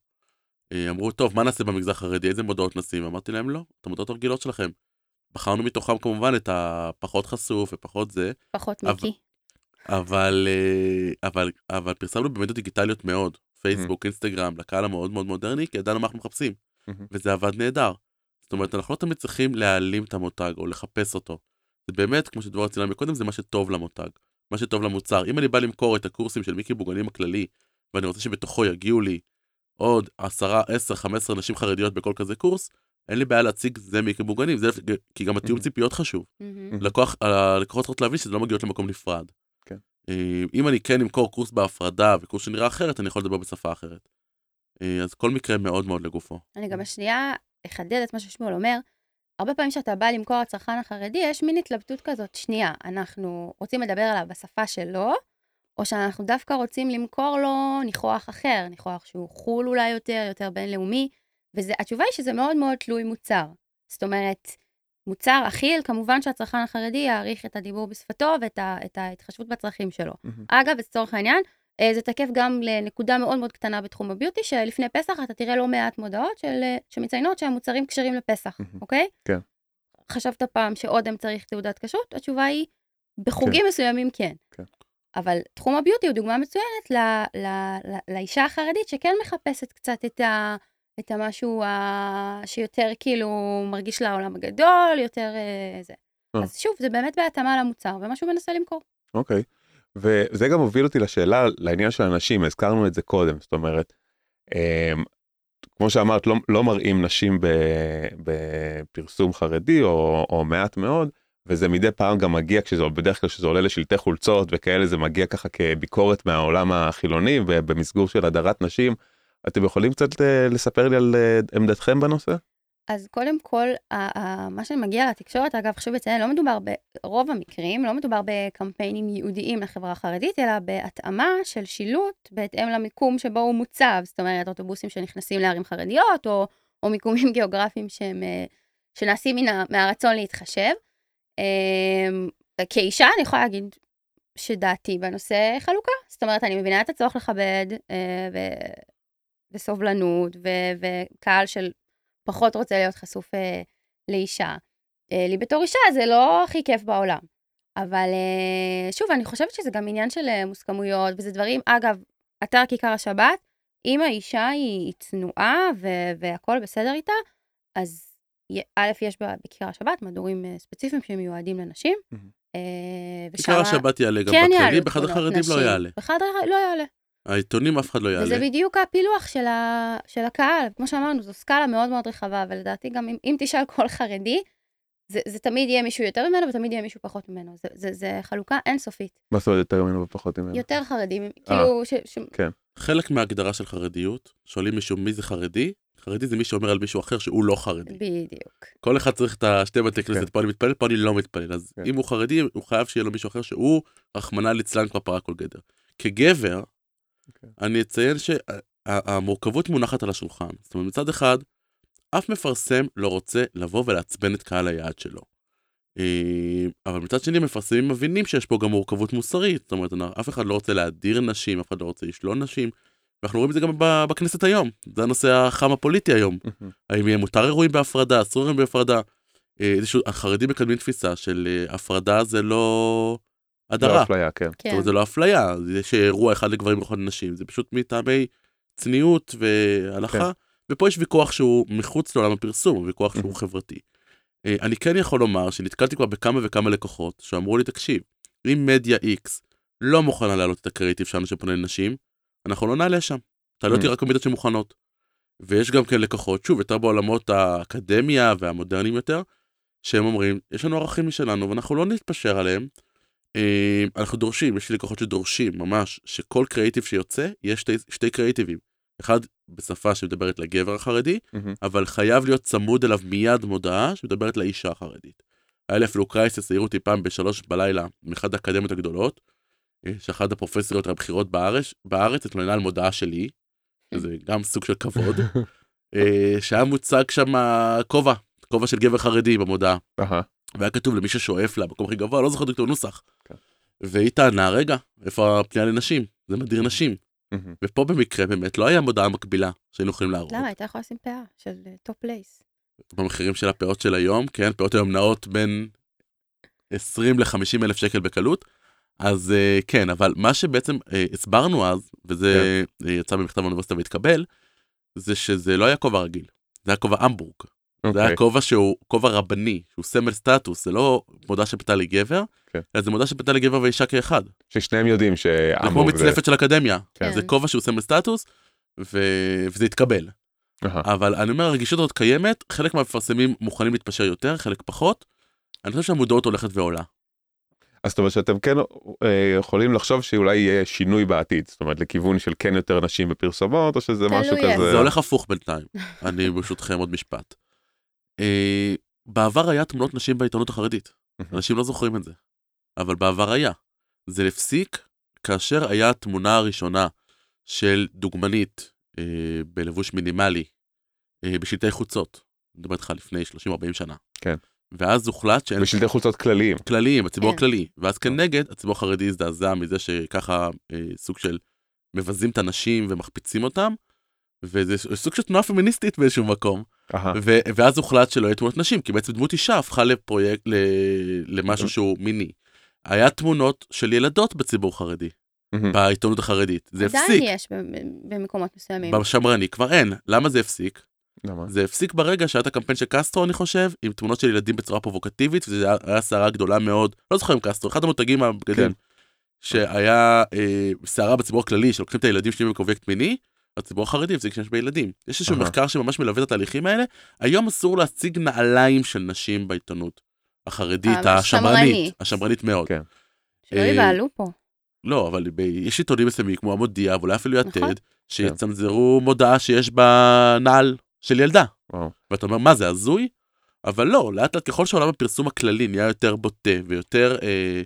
אה, אמרו, טוב, מה נעשה במגזר החרדי, איזה מודעות נשים? אמרתי להם, לא, את המודעות הרגילות שלכם. בחרנו מתוכם כמובן את הפחות חשוף ופחות זה, פחות אבל- מיקי. אבל, אה, אבל, אבל פרסמנו במדיות דיגיטליות מאוד, פייסבוק, אינסטגרם, לקהל המאוד מאוד מודרני, כי ידענו מה אנחנו מחפשים, מהמם. וזה עבד נהדר. זאת אומרת, אנחנו לא תמיד צריכים להעלים את המותג או לחפש אותו. זה באמת, כמו שדבור ציינה מקודם, זה מה שטוב למותג, מה שטוב למוצר. אם אני בא למכור את הקורסים של מיקי בוגנים הכללי, ואני רוצה שבתוכו יגיעו לי עוד עשרה, עשר, חמש עשרה נשים חרדיות בכל כזה קורס, אין לי בעיה להציג זה מיקי בוגנים, זה, כי גם התיאום מהמם. ציפיות חשוב. מהמם. לקוח, הלקוחות צריכות להבין שזה לא מגיעות למקום נפרד. כן. אה, אם אני כן אמכור קורס בהפרדה וקורס שנראה אחרת, אני יכול לדבר בשפה אחרת. אה, אז כל מקרה מאוד מאוד לגופו. אני גם השנייה אחדד את מה ששמואל אומר. הרבה פעמים כשאתה בא למכור לצרכן החרדי, יש מין התלבטות כזאת, שנייה, אנחנו רוצים לדבר עליו בשפה שלו, או שאנחנו דווקא רוצים למכור לו ניחוח אחר, ניחוח שהוא חו"ל אולי יותר, יותר בינלאומי, והתשובה היא שזה מאוד מאוד תלוי מוצר. זאת אומרת, מוצר אכיל, כמובן שהצרכן החרדי יעריך את הדיבור בשפתו ואת ה, ההתחשבות בצרכים שלו. מהמם. אגב, לצורך העניין, זה תקף גם לנקודה מאוד מאוד קטנה בתחום הביוטי, שלפני פסח אתה תראה לא מעט מודעות של, אה, שמציינות שהמוצרים כשרים לפסח. אוקיי? כן. חשבת פעם שאודם צריך תעודת כשרות? התשובה היא, בחוגים מסוימים כן. כן. אבל תחום הביוטי הוא דוגמה מצוינת ל, ל, ל, לאישה החרדית שכן מחפשת קצת את, ה, את המשהו ה, שיותר כאילו מרגיש לה העולם הגדול, יותר אה, זה. אה. אז שוב, זה באמת בהתאמה למוצר, ומה שהוא מנסה למכור. אוקיי. וזה גם הוביל אותי לשאלה, לעניין של הנשים, הזכרנו את זה קודם, זאת אומרת, אמ, כמו שאמרת, לא, לא מראים נשים בפרסום חרדי או, או מעט מאוד, וזה מדי פעם גם מגיע, כשזה, בדרך כלל כשזה עולה לשלטי חולצות וכאלה, זה מגיע ככה כביקורת מהעולם החילוני, ובמסגור של הדרת נשים. אתם יכולים קצת אה, לספר לי על אה, עמדתכם בנושא? אז קודם כל, מה שמגיע לתקשורת, אגב, חשוב לציין, לא מדובר ברוב המקרים, לא מדובר בקמפיינים ייעודיים לחברה החרדית, אלא בהתאמה של שילוט בהתאם למיקום שבו הוא מוצב. זאת אומרת, אוטובוסים שנכנסים לערים חרדיות, או, או מיקומים <laughs> גיאוגרפיים שהם, אה, שנעשים מן מהרצון להתחשב. אמ, כאישה, אני יכולה להגיד שדעתי בנושא חלוקה. זאת אומרת, אני מבינה את הצורך לכבד, אה, ו- וסובלנות, ו- וקהל של פחות רוצה להיות חשוף אה, לאישה. אה, לי בתור אישה זה לא הכי כיף בעולם. אבל אה, שוב, אני חושבת שזה גם עניין של אה, מוסכמויות, וזה דברים, אגב, אתר כיכר השבת, אם האישה היא, היא צנועה ו- והכול בסדר איתה, אז א', יש בה בכיכר השבת מדורים אה, ספציפיים שמיועדים לנשים. מהמם. אה, כיכר ושמה השבת יעלה גם כן בכללי, בחדר חרדים לא. יעלה. בחדר לא יעלה. העיתונים אף אחד לא יעלה. וזה בדיוק הפילוח של, ה, של הקהל. כמו שאמרנו, זו סקאלה מאוד מאוד רחבה, ולדעתי גם אם, אם תשאל כל חרדי, זה, זה תמיד יהיה מישהו יותר ממנו ותמיד יהיה מישהו פחות ממנו. זה, זה, זה חלוקה אינסופית. מה זאת אומרת יותר ממנו ופחות ממנו? יותר חרדים, כאילו, ש, ש, חלק מההגדרה של חרדיות, שואלים מישהו מי זה חרדי, חרדי זה מי שאומר על מישהו אחר שהוא לא חרדי. בדיוק. כל אחד צריך את השתי בתי כן. כנסת, פה אני מתפלל, פה אני לא מתפלל. אז כן. אם הוא חרדי, הוא חייב שיהיה לו מישהו אחר שהוא, רחמנא ליצלן כבר פרה כל גדר. כגבר, אני אציין שהמורכבות מונחת על השולחן. זאת אומרת, מצד אחד, אף מפרסם לא רוצה לבוא ולעצבן את קהל היעד שלו. אה, אבל מצד שני, מפרסמים מבינים שיש פה גם מורכבות מוסרית. זאת אומרת, אף אחד לא רוצה להדיר נשים, אף אחד לא רוצה לשלול נשים. ואנחנו רואים את זה גם בכנסת היום. זה הנושא החם הפוליטי היום. האם יהיה מותר אירועים בהפרדה, אסור אירועים בהפרדה. אה, איזשהו, החרדים מקדמים תפיסה של אה, הפרדה זה לא לא הדרה. אפליה, כן. זאת כן. אומרת, זה לא אפליה, יש אירוע אחד לגברים ואחד לנשים, זה פשוט מטעמי צניעות והלכה, כן. ופה יש ויכוח שהוא מחוץ לעולם הפרסום, הוא ויכוח שהוא חברתי. אה, אני כן יכול לומר שנתקלתי כבר בכמה וכמה לקוחות שאמרו לי, תקשיב, אם מדיה X לא מוכנה להעלות את הקריאיטיב שלנו שפונה לנשים, אנחנו לא נעלה שם. תעלה אותי Mm. רק במידות שמוכנות. ויש גם כן לקוחות, שוב, יותר בעולמות האקדמיה והמודרניים יותר, שהם אומרים, יש לנו ערכים משלנו ואנחנו לא נתפשר עליהם. אה, אנחנו דורשים, יש לי לקוחות שדורשים ממש שכל קריאיטיב שיוצא, יש שתי, שתי קריאיטיבים. אחד בשפה שמדברת לגבר החרדי, מהמם. אבל חייב להיות צמוד אליו מיד מודעה שמדברת לאישה החרדית. היה לי אפילו קרייסס, העירו אותי פעם בשלוש בלילה מאחד האקדמיות הגדולות, אה, שאחת הפרופסוריות הבכירות בארץ, בארץ התלוננה על מודעה שלי, שזה גם סוג של כבוד, <laughs> אה, שהיה מוצג שם כובע, כובע של גבר חרדי במודעה. אהה. והיה כתוב למי ששואף לה במקום הכי גבוה, לא זוכר את הנוסח. כן. והיא טענה, רגע, איפה הפנייה לנשים? זה מדיר נשים. ופה במקרה באמת לא היה מודעה מקבילה שהיינו יכולים להראות. למה? הייתה יכולה לשים פאה של top lace. במחירים של הפאות של היום, כן, פאות היום נעות בין 20 ל-50 אלף שקל בקלות. אז uh, כן, אבל מה שבעצם uh, הסברנו אז, וזה uh, יצא במכתב האוניברסיטה והתקבל, זה שזה לא היה כובע רגיל, זה היה כובע המבורג. זה אוקיי. היה כובע שהוא כובע רבני, שהוא סמל סטטוס, זה לא מודעה שפנתה לגבר, כן. אלא זה מודעה שפנתה לגבר ואישה כאחד. ששניהם יודעים זה כמו זה... מצלפת של אקדמיה, כן. זה כובע שהוא סמל סטטוס, ו... וזה התקבל. אהה. אבל אני אומר, הרגישות הזאת קיימת, חלק מהמפרסמים מוכנים להתפשר יותר, חלק פחות. אני חושב שהמודעות הולכת ועולה. אז זאת אומרת שאתם כן אה, יכולים לחשוב שאולי יהיה שינוי בעתיד, זאת אומרת לכיוון של כן יותר נשים בפרסומות, או שזה משהו. כזה... זה הולך הפוך בינתיים. <laughs> אני ברשותכם עוד משפט. אה, בעבר היה תמונות נשים בעיתונות החרדית. אנשים לא זוכרים את זה. אבל בעבר היה. זה הפסיק כאשר היה התמונה הראשונה של דוגמנית אה, בלבוש מינימלי אה, בשלטי חוצות. אני מדבר איתך לפני 30-40 שנה. כן. ואז הוחלט שאין בשלטי חולצות כלליים. כלליים, הציבור כן. הכללי. ואז כנגד, הציבור החרדי הזדעזע מזה שככה אה, סוג של מבזים את הנשים ומחפיצים אותם. וזה סוג של תנועה פמיניסטית באיזשהו מקום. ו- ואז הוחלט שלא יהיה תמונות נשים, כי בעצם דמות אישה הפכה לפרויקט, ל- למשהו שהוא מיני. היה תמונות של ילדות בציבור חרדי, מהמם. בעיתונות החרדית. זה עדיין הפסיק. יש ב- במקומות מסוימים. בשמרני כבר אין. למה זה הפסיק? למה? זה הפסיק ברגע שהיה את הקמפיין של קסטרו, אני חושב, עם תמונות של ילדים בצורה פרובוקטיבית, וזה היה- היה סערה גדולה מאוד. לא זוכר אם קסטרו, אחד המותגים הבגדים. כן. שהיה אה, סערה בציבור הכללי, שלוקחים את הילדים שלהם בפרויקט מיני, הציבור החרדי הפסיק להשתמש בילדים. יש איזשהו. מחקר שממש מלווה את התהליכים האלה. היום אסור להציג נעליים של נשים בעיתונות החרדית, השמרנית. השמרנית, השמרנית מאוד. כן. שלא אה, יבהלו פה. לא, אבל ב- יש עיתונים מסוימים כמו המודיע, ואולי אפילו נכון. יתד, שיצנזרו מודעה שיש בה נעל של ילדה. וואו. ואתה אומר, מה זה הזוי? אבל לא, לאט לאט ככל שעולם הפרסום הכללי נהיה יותר בוטה ויותר אה,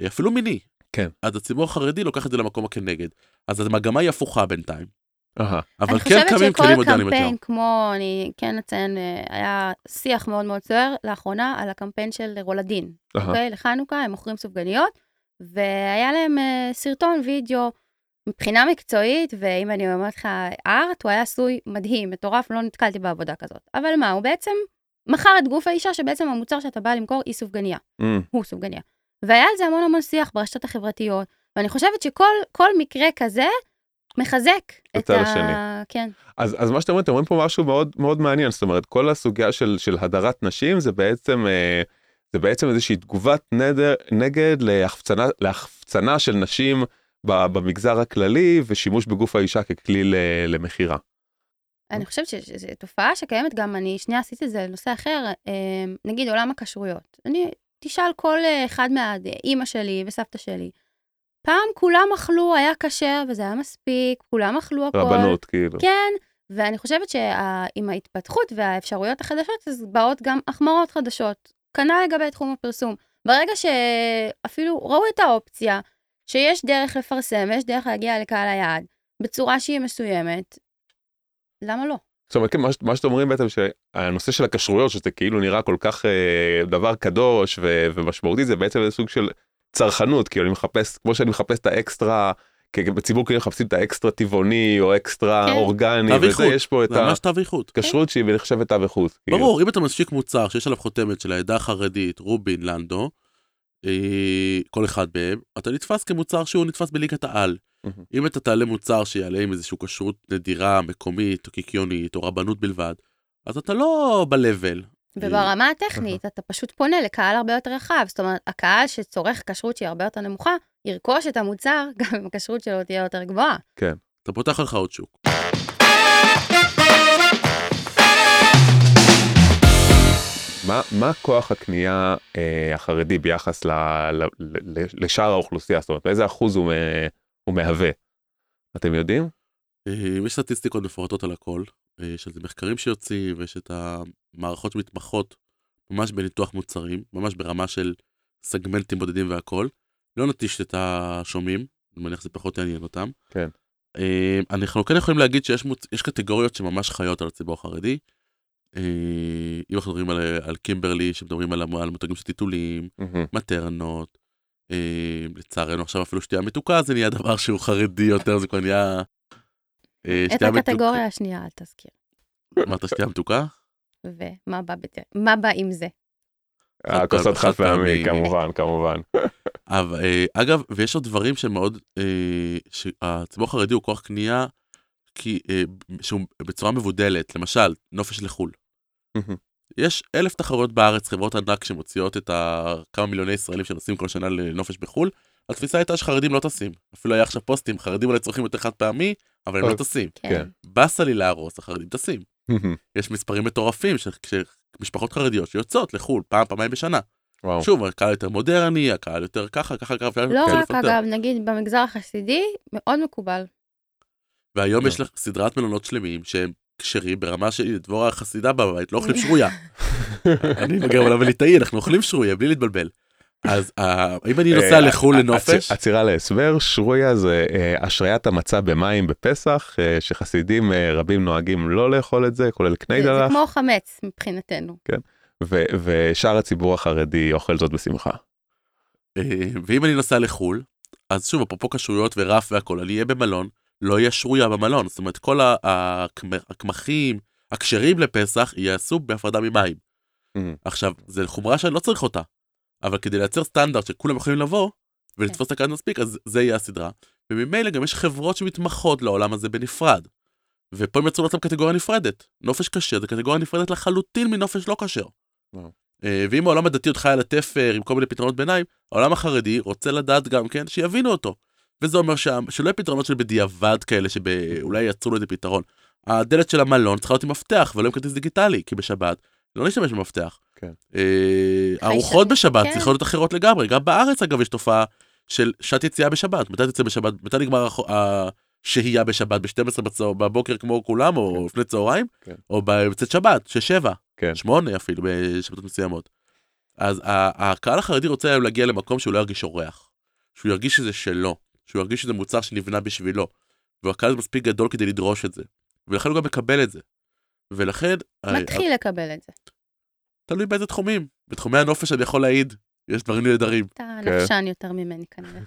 אה, אפילו מיני, כן. אז הציבור החרדי לוקח את זה למקום הכנגד. אז המגמה היא הפוכה בינתיים. אבל אני כן חושבת קמים שכל כלים מודרניים יותר. קמפיין, כמו, אני כן אציין, אה, היה שיח מאוד מאוד סוער לאחרונה על הקמפיין של רולדין. אוקיי? לחנוכה, הם מוכרים סופגניות, והיה להם אה, סרטון וידאו מבחינה מקצועית, ואם אני אומרת לך ארט, הוא היה עשוי מדהים, מטורף, לא נתקלתי בעבודה כזאת. אבל מה, הוא בעצם מכר את גוף האישה, שבעצם המוצר שאתה בא למכור היא סופגניה. אמ, הוא סופגניה. והיה על זה המון המון שיח ברשתות החברתיות, ואני חושבת שכל כל מקרה כזה מחזק את ה... השני. כן. אז, אז מה שאתם אומרים, אתם אומרים פה משהו מאוד מאוד מעניין, זאת אומרת, כל הסוגיה של, של הדרת נשים זה בעצם, אה, זה בעצם איזושהי תגובת נדר, נגד להחפצנה, להחפצנה של נשים במגזר הכללי ושימוש בגוף האישה ככלי למכירה. אני חושבת שזו תופעה שקיימת גם, אני שנייה עשיתי את זה לנושא אחר, אה, נגיד עולם הכשרויות. אני, תשאל כל אה, אחד מה... אימא שלי וסבתא שלי. פעם כולם אכלו, היה כשר וזה היה מספיק, כולם אכלו הכל. רבנות, כאילו. כן, ואני חושבת שעם ההתפתחות והאפשרויות החדשות, אז באות גם החמרות חדשות. כנ"ל לגבי תחום הפרסום. ברגע שאפילו ראו את האופציה, שיש דרך לפרסם, יש דרך להגיע לקהל היעד, בצורה שהיא מסוימת, למה לא? זאת אומרת, כן, מה, מה שאתם אומרים בעצם שהנושא של הכשרויות שזה כאילו נראה כל כך אה, דבר קדוש ו, ומשמעותי זה בעצם איזה סוג של צרכנות כאילו אני מחפש כמו שאני מחפש את האקסטרה כי בציבור כאילו מחפשים את האקסטרה טבעוני או אקסטרה כן. אורגני וזה איכות. יש פה את. הכשרות שהיא נחשבת תו איכות. כאילו. ברור, אם אתה משיק מוצר שיש עליו חותמת של העדה החרדית, רובין, לנדו, אה, כל אחד מהם, אתה נתפס כמוצר שהוא נתפס בליגת העל. אם אתה תעלה מוצר שיעלה עם איזושהי כשרות נדירה, מקומית, או קיקיונית, או רבנות בלבד, אז אתה לא ב-level. וברמה הטכנית, אתה פשוט פונה לקהל הרבה יותר רחב. זאת אומרת, הקהל שצורך כשרות שהיא הרבה יותר נמוכה, ירכוש את המוצר, <laughs> גם אם הכשרות שלו תהיה יותר גבוהה. אתה פותח לך עוד שוק. מה, מה כוח הקנייה אה, החרדי ביחס ל, ל, ל, לשאר האוכלוסייה זאת אומרת איזה אחוז הוא, אה, הוא מהווה. אתם יודעים? אה, יש סטטיסטיקות מפורטות על הכל, אה, יש על זה מחקרים שיוצאים, ויש את המערכות שמתמחות ממש בניתוח מוצרים, ממש ברמה של סגמנטים בודדים והכל. לא נטיש את השומעים, אני מניח שזה פחות יעניין אותם. כן. אה, אנחנו כן יכולים להגיד שיש מוצ... יש קטגוריות שממש חיות על הציבור החרדי. אה, אם אנחנו מדברים על, על קימברלי, שמדברים על, על מותגים של טיטולים, מהמם. מטרנות. אה, לצערנו עכשיו אפילו שתייה מתוקה זה נהיה דבר שהוא חרדי יותר, זה כבר נהיה... אה, את הקטגוריה השנייה, אל תזכיר. אמרת שתייה מתוקה? ומה בא, בת... מה בא עם זה? הכוסות חד פעמי. כמובן כמובן. אבל, אה, אגב, ויש עוד דברים שמאוד, אה, שהציבור החרדי הוא כוח קנייה, כי, שהוא בצורה מבודלת, למשל, נופש לחו"ל. יש אלף תחרויות בארץ, חברות ענק שמוציאות את ה... כמה מיליוני ישראלים שנוסעים כל שנה לנופש בחו"ל. התפיסה הייתה שחרדים לא טסים. אפילו היה עכשיו פוסטים, חרדים אולי צורכים יותר חד פעמי, אבל הם לא. טסים. כן. כן. באסה לי להרוס, החרדים טסים. <laughs> יש מספרים מטורפים של של משפחות חרדיות שיוצאות לחו"ל פעם, פעמיים בשנה. וואו. שוב, הקהל יותר מודרני, הקהל יותר ככה, ככה, ככה. לא רק. אגב, נגיד במגזר החסידי, מאוד מקובל. והיום לא. יש לך סדרת מלונות שלמים שהם כשרים ברמה של דבורה החסידה בבית, לא אוכלים שרויה. <laughs> אני מגיע עולם וליטאי, אנחנו אוכלים שרויה בלי להתבלבל. אז אה, אם אני נוסע אה, לחו"ל הצ- לנופש, עצירה להסבר שרויה זה אה, השריית המצה במים בפסח אה, שחסידים אה, רבים נוהגים לא לאכול את זה כולל זה, קני זה כמו חמץ מבחינתנו. ו- ושאר הציבור החרדי אוכל זאת בשמחה. אה, ואם אני נוסע לחו"ל, אז שוב, אפרופו כשרויות ורף והכל, אני אהיה במלון, לא יהיה שרויה במלון. זאת אומרת, כל הקמחים, הכשרים לפסח, יעשו בהפרדה ממים. מהמם. עכשיו, זו חומרה שאני לא צריך אותה, אבל כדי לייצר סטנדרט שכולם יכולים לבוא ולתפוס את הקהל מספיק, אז זה יהיה הסדרה. וממילא גם יש חברות שמתמחות לעולם הזה בנפרד. ופה הם יצרו לעצמם קטגוריה נפרדת. נופש כשר זה קטגוריה נפרדת לחלוטין מנופש לא כשר. אה, ואם העולם הדתי עוד חי על התפר עם כל מיני פתרונות ביניים, העולם החרדי רוצה לדעת גם כן שיבינו אותו. וזה אומר שם, שלא יהיה פתרונות של בדיעבד כאלה שאולי יצרו לזה פתרון. הדלת של המלון צריכה להיות עם מפתח ולא עם כרטיס דיגיטלי, כי בשבת לא נשתמש במפתח. כן. אה, ארוחות ש- בשבת כן. צריכות להיות אחרות לגמרי. גם בארץ אגב יש תופעה של שעת יציאה בשבת. מתי תצא בשבת? מתי נגמר השהייה בשבת? ב-12 בצהר- בבוקר כמו כולם, או לפני צהריים? כן. או בצאת שבת, ששבע, כן. שמונה אפילו בשבתות מסוימות. אז הקהל החרדי רוצה היום להגיע למקום שהוא לא ירגיש אורח. שהוא ירגיש שזה שלו. שהוא ירגיש שזה מוצר שנבנה בשבילו. והקהל מספיק גדול כדי לדרוש את זה. ולכן הוא גם מקבל את זה. ולכן... אה, מתחיל לקבל את זה. תלוי באיזה תחומים. בתחומי הנופש אני יכול להעיד, יש דברים נהדרים. אתה כן. נפשן יותר ממני כנראה.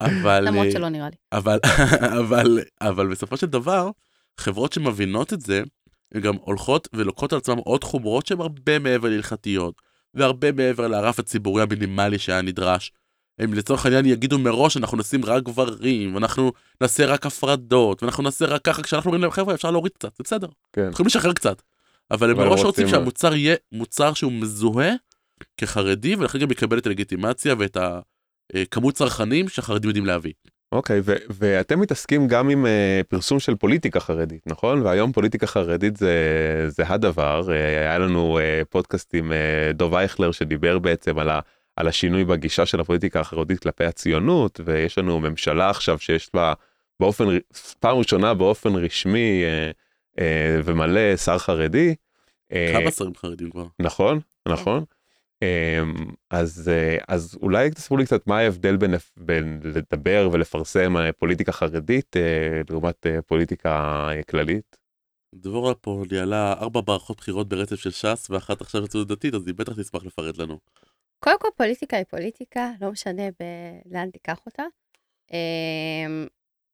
אבל, למרות אה, שלא נראה לי. אבל, <laughs> אבל, אבל בסופו של דבר, חברות שמבינות את זה, הן גם הולכות ולוקחות על עצמן עוד חומרות שהן הרבה מעבר להלכתיות, והרבה מעבר לרף הציבורי המינימלי שהיה נדרש. הם לצורך העניין יגידו מראש, אנחנו נשים רק גברים, ואנחנו נעשה רק הפרדות, ואנחנו נעשה רק ככה, כשאנחנו אומרים להם, חבר'ה, אפשר להוריד קצת, זה בסדר. כן. יכולים לשחרר קצת. אבל הם מראש רוצים- רוצים שהמוצר יהיה מוצר שהוא מזוהה כחרדי, ולכן גם יקבל את הלגיטימציה ואת הכמות צרכנים שהחרדים יודעים להביא. אוקיי ו- ואתם מתעסקים גם עם uh, פרסום של פוליטיקה חרדית נכון והיום פוליטיקה חרדית זה זה הדבר uh, היה לנו uh, פודקאסט עם uh, דוב אייכלר שדיבר בעצם על, ה- על השינוי בגישה של הפוליטיקה החרדית כלפי הציונות ויש לנו ממשלה עכשיו שיש בה באופן פעם ראשונה באופן רשמי uh, uh, ומלא שר חרדי. אה, כמה שרים חרדים כבר? נכון נכון. אמ, אז אה, אז אולי תספרו לי קצת מה ההבדל בין, בין לדבר ולפרסם אה, פוליטיקה חרדית אה, לעומת פוליטיקה כללית. דבורה פה ניהלה ארבע מערכות בחירות ברצף של ש"ס ואחת עכשיו לציונות דתית אז היא בטח תשמח לפרט לנו. קודם כל פוליטיקה היא פוליטיקה, לא משנה ב- לאן תיקח אותה. אמ,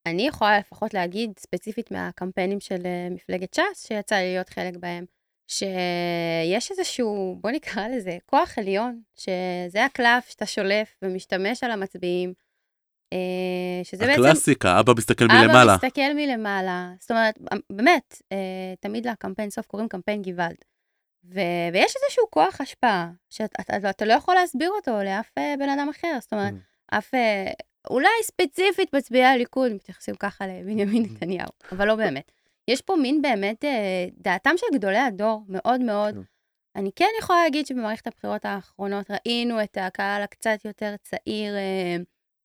אני יכולה לפחות להגיד ספציפית מהקמפיינים של מפלגת ש"ס, שיצא לי להיות חלק בהם, שיש איזשהו, בוא נקרא לזה, כוח עליון, שזה הקלף שאתה שולף ומשתמש על המצביעים. אה, שזה בעצם... הקלאסיקה, אבא מסתכל מלמעלה. אבא מסתכל מלמעלה. זאת אומרת, באמת, אה, תמיד לקמפיין סוף קוראים קמפיין גוואלד. ו... ויש איזשהו כוח השפעה, שאתה לא יכול להסביר אותו לאף אה, בן אדם אחר. זאת אומרת, mm. אף... אולי ספציפית מצביעי הליכוד מתייחסים ככה לבנימין mm. נתניהו, אבל לא באמת. יש פה מין באמת אה, דעתם של גדולי הדור, מאוד מאוד. כן. אני כן יכולה להגיד שבמערכת הבחירות האחרונות ראינו את הקהל הקצת יותר צעיר, אה,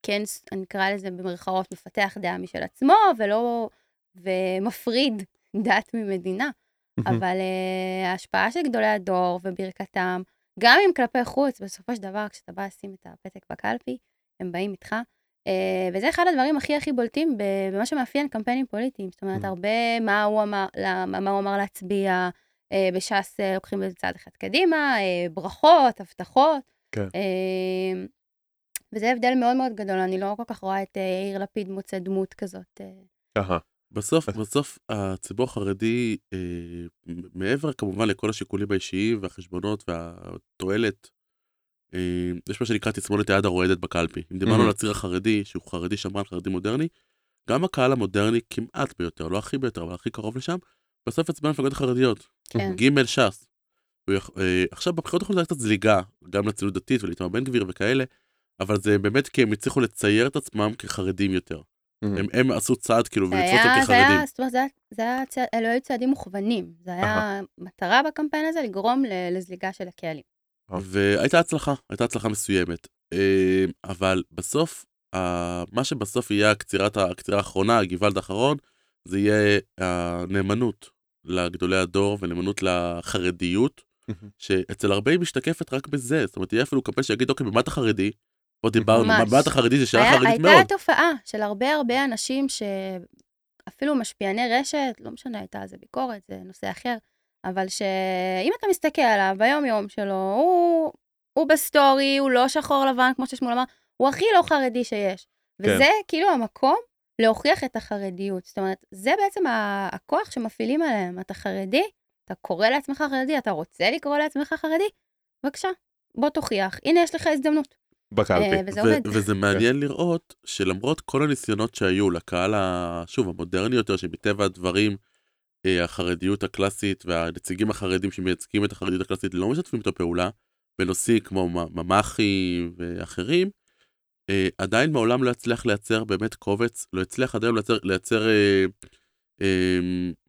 כן, אני אקרא לזה במרכאות, מפתח דעה משל עצמו, ולא, ומפריד <laughs> דת ממדינה. <laughs> אבל uh, ההשפעה של גדולי הדור וברכתם, גם אם כלפי חוץ, בסופו של דבר, כשאתה בא לשים את הפתק בקלפי, הם באים איתך. Uh, וזה אחד הדברים הכי הכי בולטים במה שמאפיין קמפיינים פוליטיים. זאת אומרת, mm. הרבה מה הוא אמר, מה הוא אמר להצביע, uh, בש"ס uh, לוקחים את זה צעד אחד קדימה, uh, ברכות, הבטחות. כן. Uh, וזה הבדל מאוד מאוד גדול, אני לא כל כך רואה את יאיר לפיד מוצא דמות כזאת. אהה. בסוף, בסוף הציבור החרדי, אה, מעבר כמובן לכל השיקולים האישיים והחשבונות והתועלת אה, יש מה שנקרא תסמונת היד הרועדת בקלפי. אם דיברנו על הציר החרדי, שהוא חרדי שמרן, חרדי מודרני, גם הקהל המודרני כמעט ביותר, לא הכי ביותר, אבל הכי קרוב לשם, בסוף הצבעה למפלגות החרדיות. כן. ג' ש"ס. אה, עכשיו בבחירות האחרונות הייתה קצת זליגה, גם לציונות דתית ולאיתמר בן גביר וכאלה, אבל זה באמת כי הם הצליחו לצייר את עצמם כחרדים יותר. הם, הם עשו צעד כאילו ולתפוס אותם כחרדים. זאת אומרת, זה היה, צעד, אלו היו צעדים מוכוונים. זה היה מטרה בקמפיין הזה לגרום לזליגה של הקהלים. והייתה הצלחה, הייתה הצלחה מסוימת. אה, אבל בסוף, מה שבסוף יהיה הקצירה האחרונה, הגוואלד האחרון, זה יהיה הנאמנות לגדולי הדור ונאמנות לחרדיות, שאצל הרבה היא משתקפת רק בזה. זאת אומרת, יהיה אפילו קמפיין שיגיד, אוקיי, במה אתה חרדי? פה דיברנו, במה אתה חרדי זה שאלה חרדית מאוד. הייתה תופעה של הרבה הרבה אנשים שאפילו משפיעני רשת, לא משנה, הייתה על זה ביקורת, זה נושא אחר. אבל שאם אתה מסתכל עליו ביום-יום שלו, הוא, הוא בסטורי, הוא לא שחור לבן, כמו ששמואל אמר, הוא הכי לא חרדי שיש. כן. וזה כאילו המקום להוכיח את החרדיות. זאת אומרת, זה בעצם הכוח שמפעילים עליהם. אתה חרדי, אתה קורא לעצמך חרדי, אתה רוצה לקרוא לעצמך חרדי? בבקשה, בוא תוכיח, הנה יש לך הזדמנות. בקלפי. אה, וזה עובד. וזה מעניין לראות שלמרות כל הניסיונות שהיו לקהל, שוב, המודרני יותר, שמטבע הדברים, אה, החרדיות הקלאסית והנציגים החרדים שמייצגים את החרדיות הקלאסית לא משתפים את הפעולה בנושאים כמו ממ"חים ואחרים, אה, עדיין מעולם לא יצליח לייצר באמת קובץ, לא יצליח עדיין לייצר, לייצר אה, אה,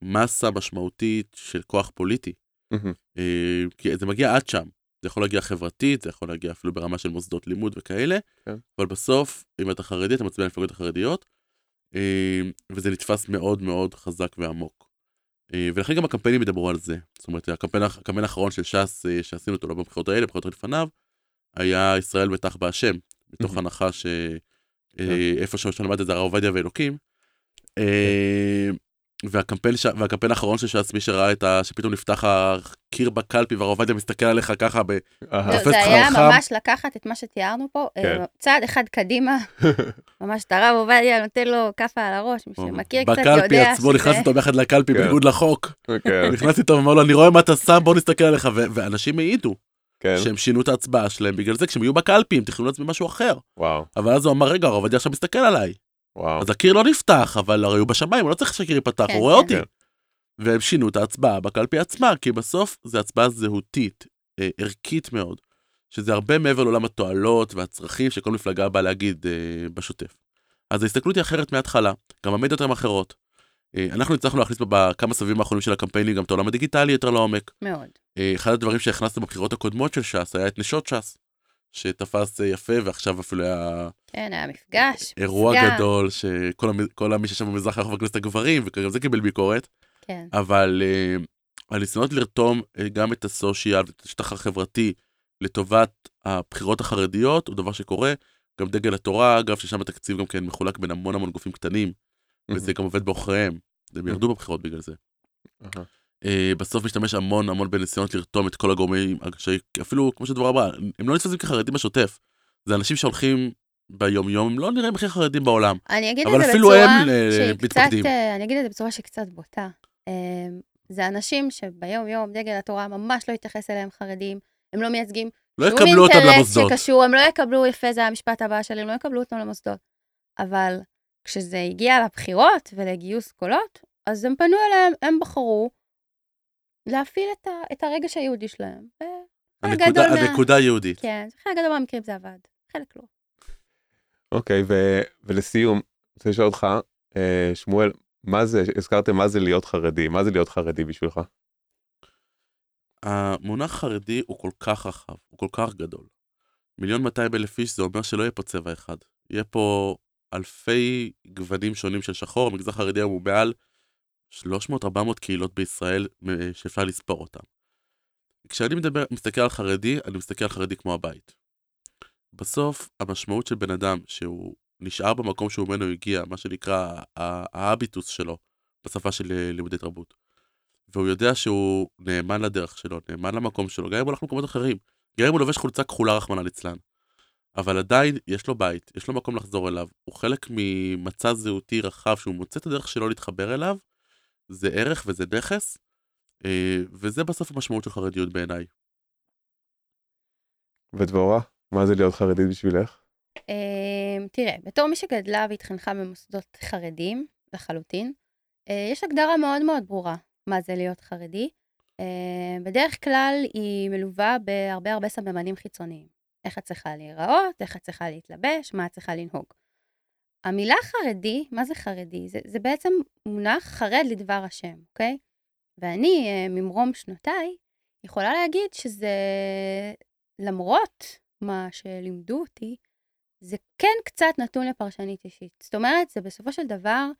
מסה משמעותית של כוח פוליטי. Mm-hmm. אה, כי זה מגיע עד שם. זה יכול להגיע חברתית, זה יכול להגיע אפילו ברמה של מוסדות לימוד וכאלה, כן. אבל בסוף, אם אתה חרדי, אתה מצביע למפלגות החרדיות, אה, וזה נתפס מאוד מאוד חזק ועמוק. אה, ולכן גם הקמפיינים ידברו על זה. זאת אומרת, הקמפיין, הקמפיין האחרון של ש"ס, אה, שעשינו אותו לא בבחירות האלה, בבחירות לפניו, היה ישראל בטח בהשם, מתוך הנחה שאיפה כן. שאני למד את זה הרב עובדיה ואלוקים. והקמפיין, ש... והקמפיין האחרון של ש"ס, מי שראה את ה... שפתאום נפתח הקיר בקלפי והרב עובדיה מסתכל עליך ככה ב... זה היה ממש לקחת את מה שתיארנו פה, אה, כן. צעד אחד קדימה, <laughs> ממש את הרב עובדיה נותן לו כאפה על הראש, מי שמכיר קצת יודע בקלפי עצמו נכנס איתו ביחד לקלפי כן. בניגוד לחוק. כן. <laughs> נכנס איתו ואמר לו, אני רואה מה אתה שם, בוא נסתכל עליך, ואנשים העידו. כן. שהם שינו את ההצבעה שלהם בגלל זה כשהם יהיו בקלפי הם תכננו לעצמם משהו אחר. וואו. אבל אז הוא אמר רגע הרב עובדיה עכשיו מסתכל עליי. וואו. אז הקיר לא נפתח, אבל הרי הוא בשמיים, הוא לא צריך שהקיר ייפתח, כן, הוא רואה כן. אותי. והם שינו את ההצבעה בקלפי עצמה, כי בסוף זו הצבעה זהותית, אה, ערכית מאוד, שזה הרבה מעבר לעולם התועלות והצרכים שכל מפלגה באה להגיד אה, בשוטף. אז ההסתכלות היא אחרת מההתחלה, גם המדיות הן אחרות. אה, אנחנו הצלחנו להכניס בכמה סבבים האחרונים של הקמפיינים גם את העולם הדיגיטלי יותר לעומק. מאוד. אה, אחד הדברים שהכנסנו בבחירות הקודמות של ש"ס היה את נשות ש"ס. שתפס יפה, ועכשיו אפילו היה... כן, היה מפגש. אירוע מפגש. גדול, שכל מי שישב במזרח היה חבר כנסת הגברים, וגם זה קיבל ביקורת. כן. אבל uh, הניסיונות לרתום uh, גם את הסושיאל ואת השטח החברתי לטובת הבחירות החרדיות, הוא דבר שקורה. גם דגל התורה, אגב, ששם התקציב גם כן מחולק בין המון המון גופים קטנים, וזה גם עובד בעוכריהם. הם ירדו בבחירות בגלל זה. אה, בסוף משתמש המון המון בניסיונות לרתום את כל הגורמים, אפילו, כמו שדבר אמרה, הם לא נתפסים כחרדים בשוטף. זה אנשים שהולכים ביום יום, הם לא נראים הכי חרדים בעולם. אני אגיד אבל את זה אפילו בצורה הם, אה, מתפקדים. קצת, אה, אני אגיד את זה בצורה שקצת בוטה. אה, זה אנשים שביום יום דגל התורה ממש לא יתייחס אליהם חרדים, הם לא מייצגים לא יקבלו אותם למוסדות. שקשור, הם לא יקבלו, יפה זה המשפט הבא שלי, הם לא יקבלו אותם למוסדות. אבל כשזה הגיע לבחירות ולגיוס קולות, אז הם פנו אליהם, הם בחרו להפעיל את, ה, את הרגש היהודי שלהם. הנקודה. הנקודה היהודית. כן, חלק גדול מהמקרים זה עבד, חלק לא. אוקיי, ו- ולסיום, אני רוצה לשאול אותך, אה, שמואל, מה זה, הזכרתם מה זה להיות חרדי, מה זה להיות חרדי בשבילך? המונח חרדי הוא כל כך רחב, הוא כל כך גדול. מיליון 200 אלף איש זה אומר שלא יהיה פה צבע אחד. יהיה פה אלפי גוונים שונים של שחור, המגזר החרדי היום הוא מעל 300-400 קהילות בישראל שאפשר לספור אותן. כשאני מדבר, מסתכל על חרדי, אני מסתכל על חרדי כמו הבית. בסוף, המשמעות של בן אדם שהוא נשאר במקום שהוא ממנו הגיע, מה שנקרא ההביטוס שלו, בשפה של אה, לימודי תרבות. והוא יודע שהוא נאמן לדרך שלו, נאמן למקום שלו, גם אם הוא הולך למקומות אחרים. גם אם הוא לובש חולצה כחולה רחמנא ליצלן. אבל עדיין יש לו בית, יש לו מקום לחזור אליו. הוא חלק ממצע זהותי רחב שהוא מוצא את הדרך שלו להתחבר אליו. זה ערך וזה נכס, אה, וזה בסוף המשמעות של חרדיות בעיניי. ודבורה, מה זה להיות חרדית בשבילך? אמ, תראה, בתור מי שגדלה והתחנכה במוסדות חרדים, לחלוטין, אה, יש הגדרה מאוד מאוד ברורה מה זה להיות חרדי. אה, בדרך כלל היא מלווה בהרבה הרבה סממנים חיצוניים. איך את צריכה להיראות, איך את צריכה להתלבש, מה את צריכה לנהוג. המילה חרדי, מה זה חרדי? זה, זה בעצם מונח חרד לדבר השם, אוקיי? ואני, אה, ממרום שנותיי, יכולה להגיד שזה, למרות מה שלימדו אותי, זה כן קצת נתון לפרשנית אישית. זאת אומרת, זה בסופו של דבר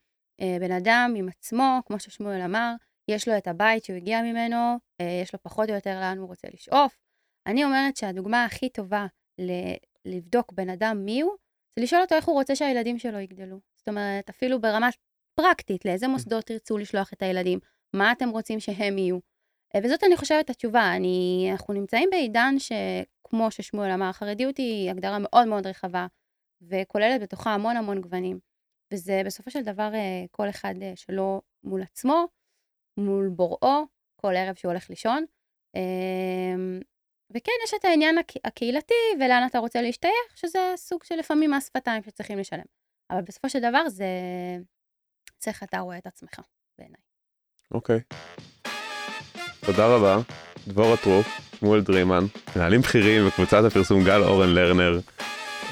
אה, בן אדם עם עצמו, כמו ששמואל אמר, יש לו את הבית שהוא הגיע ממנו, אה, יש לו פחות או יותר לאן הוא רוצה לשאוף. אני אומרת שהדוגמה הכי טובה ל- לבדוק בן אדם מי הוא, זה לשאול אותו איך הוא רוצה שהילדים שלו יגדלו. זאת אומרת, אפילו ברמה פרקטית, לאיזה מוסדות תרצו לשלוח את הילדים, מה אתם רוצים שהם יהיו. אה, וזאת אני חושבת התשובה. אני, אנחנו נמצאים בעידן שכמו ששמואל אמר, חרדיות היא הגדרה מאוד מאוד רחבה, וכוללת בתוכה המון המון גוונים. וזה בסופו של דבר אה, כל אחד אה, שלו מול עצמו, מול בוראו, כל ערב שהוא הולך לישון. וכן, יש את העניין הק- הקהילתי ולאן אתה רוצה להשתייך, שזה סוג של לפעמים מס שפתיים שצריכים לשלם. אבל בסופו של דבר זה איך אתה רואה את עצמך, בעיניי. אוקיי. תודה רבה, דבורה טרופ, שמואל דרילמן, מנהלים בכירים בקבוצת הפרסום גל אורן לרנר,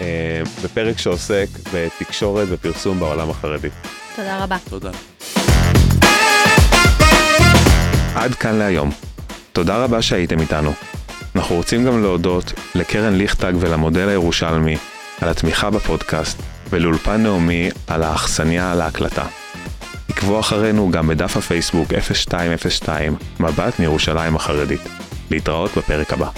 אה, בפרק שעוסק בתקשורת ופרסום בעולם החרדי. תודה רבה. תודה. עד כאן להיום. תודה רבה שהייתם איתנו. אנחנו רוצים גם להודות לקרן ליכטג ולמודל הירושלמי על התמיכה בפודקאסט, ולאולפן נעמי על האכסניה להקלטה. עקבו אחרינו גם בדף הפייסבוק 0202 מבט מירושלים החרדית. להתראות בפרק הבא.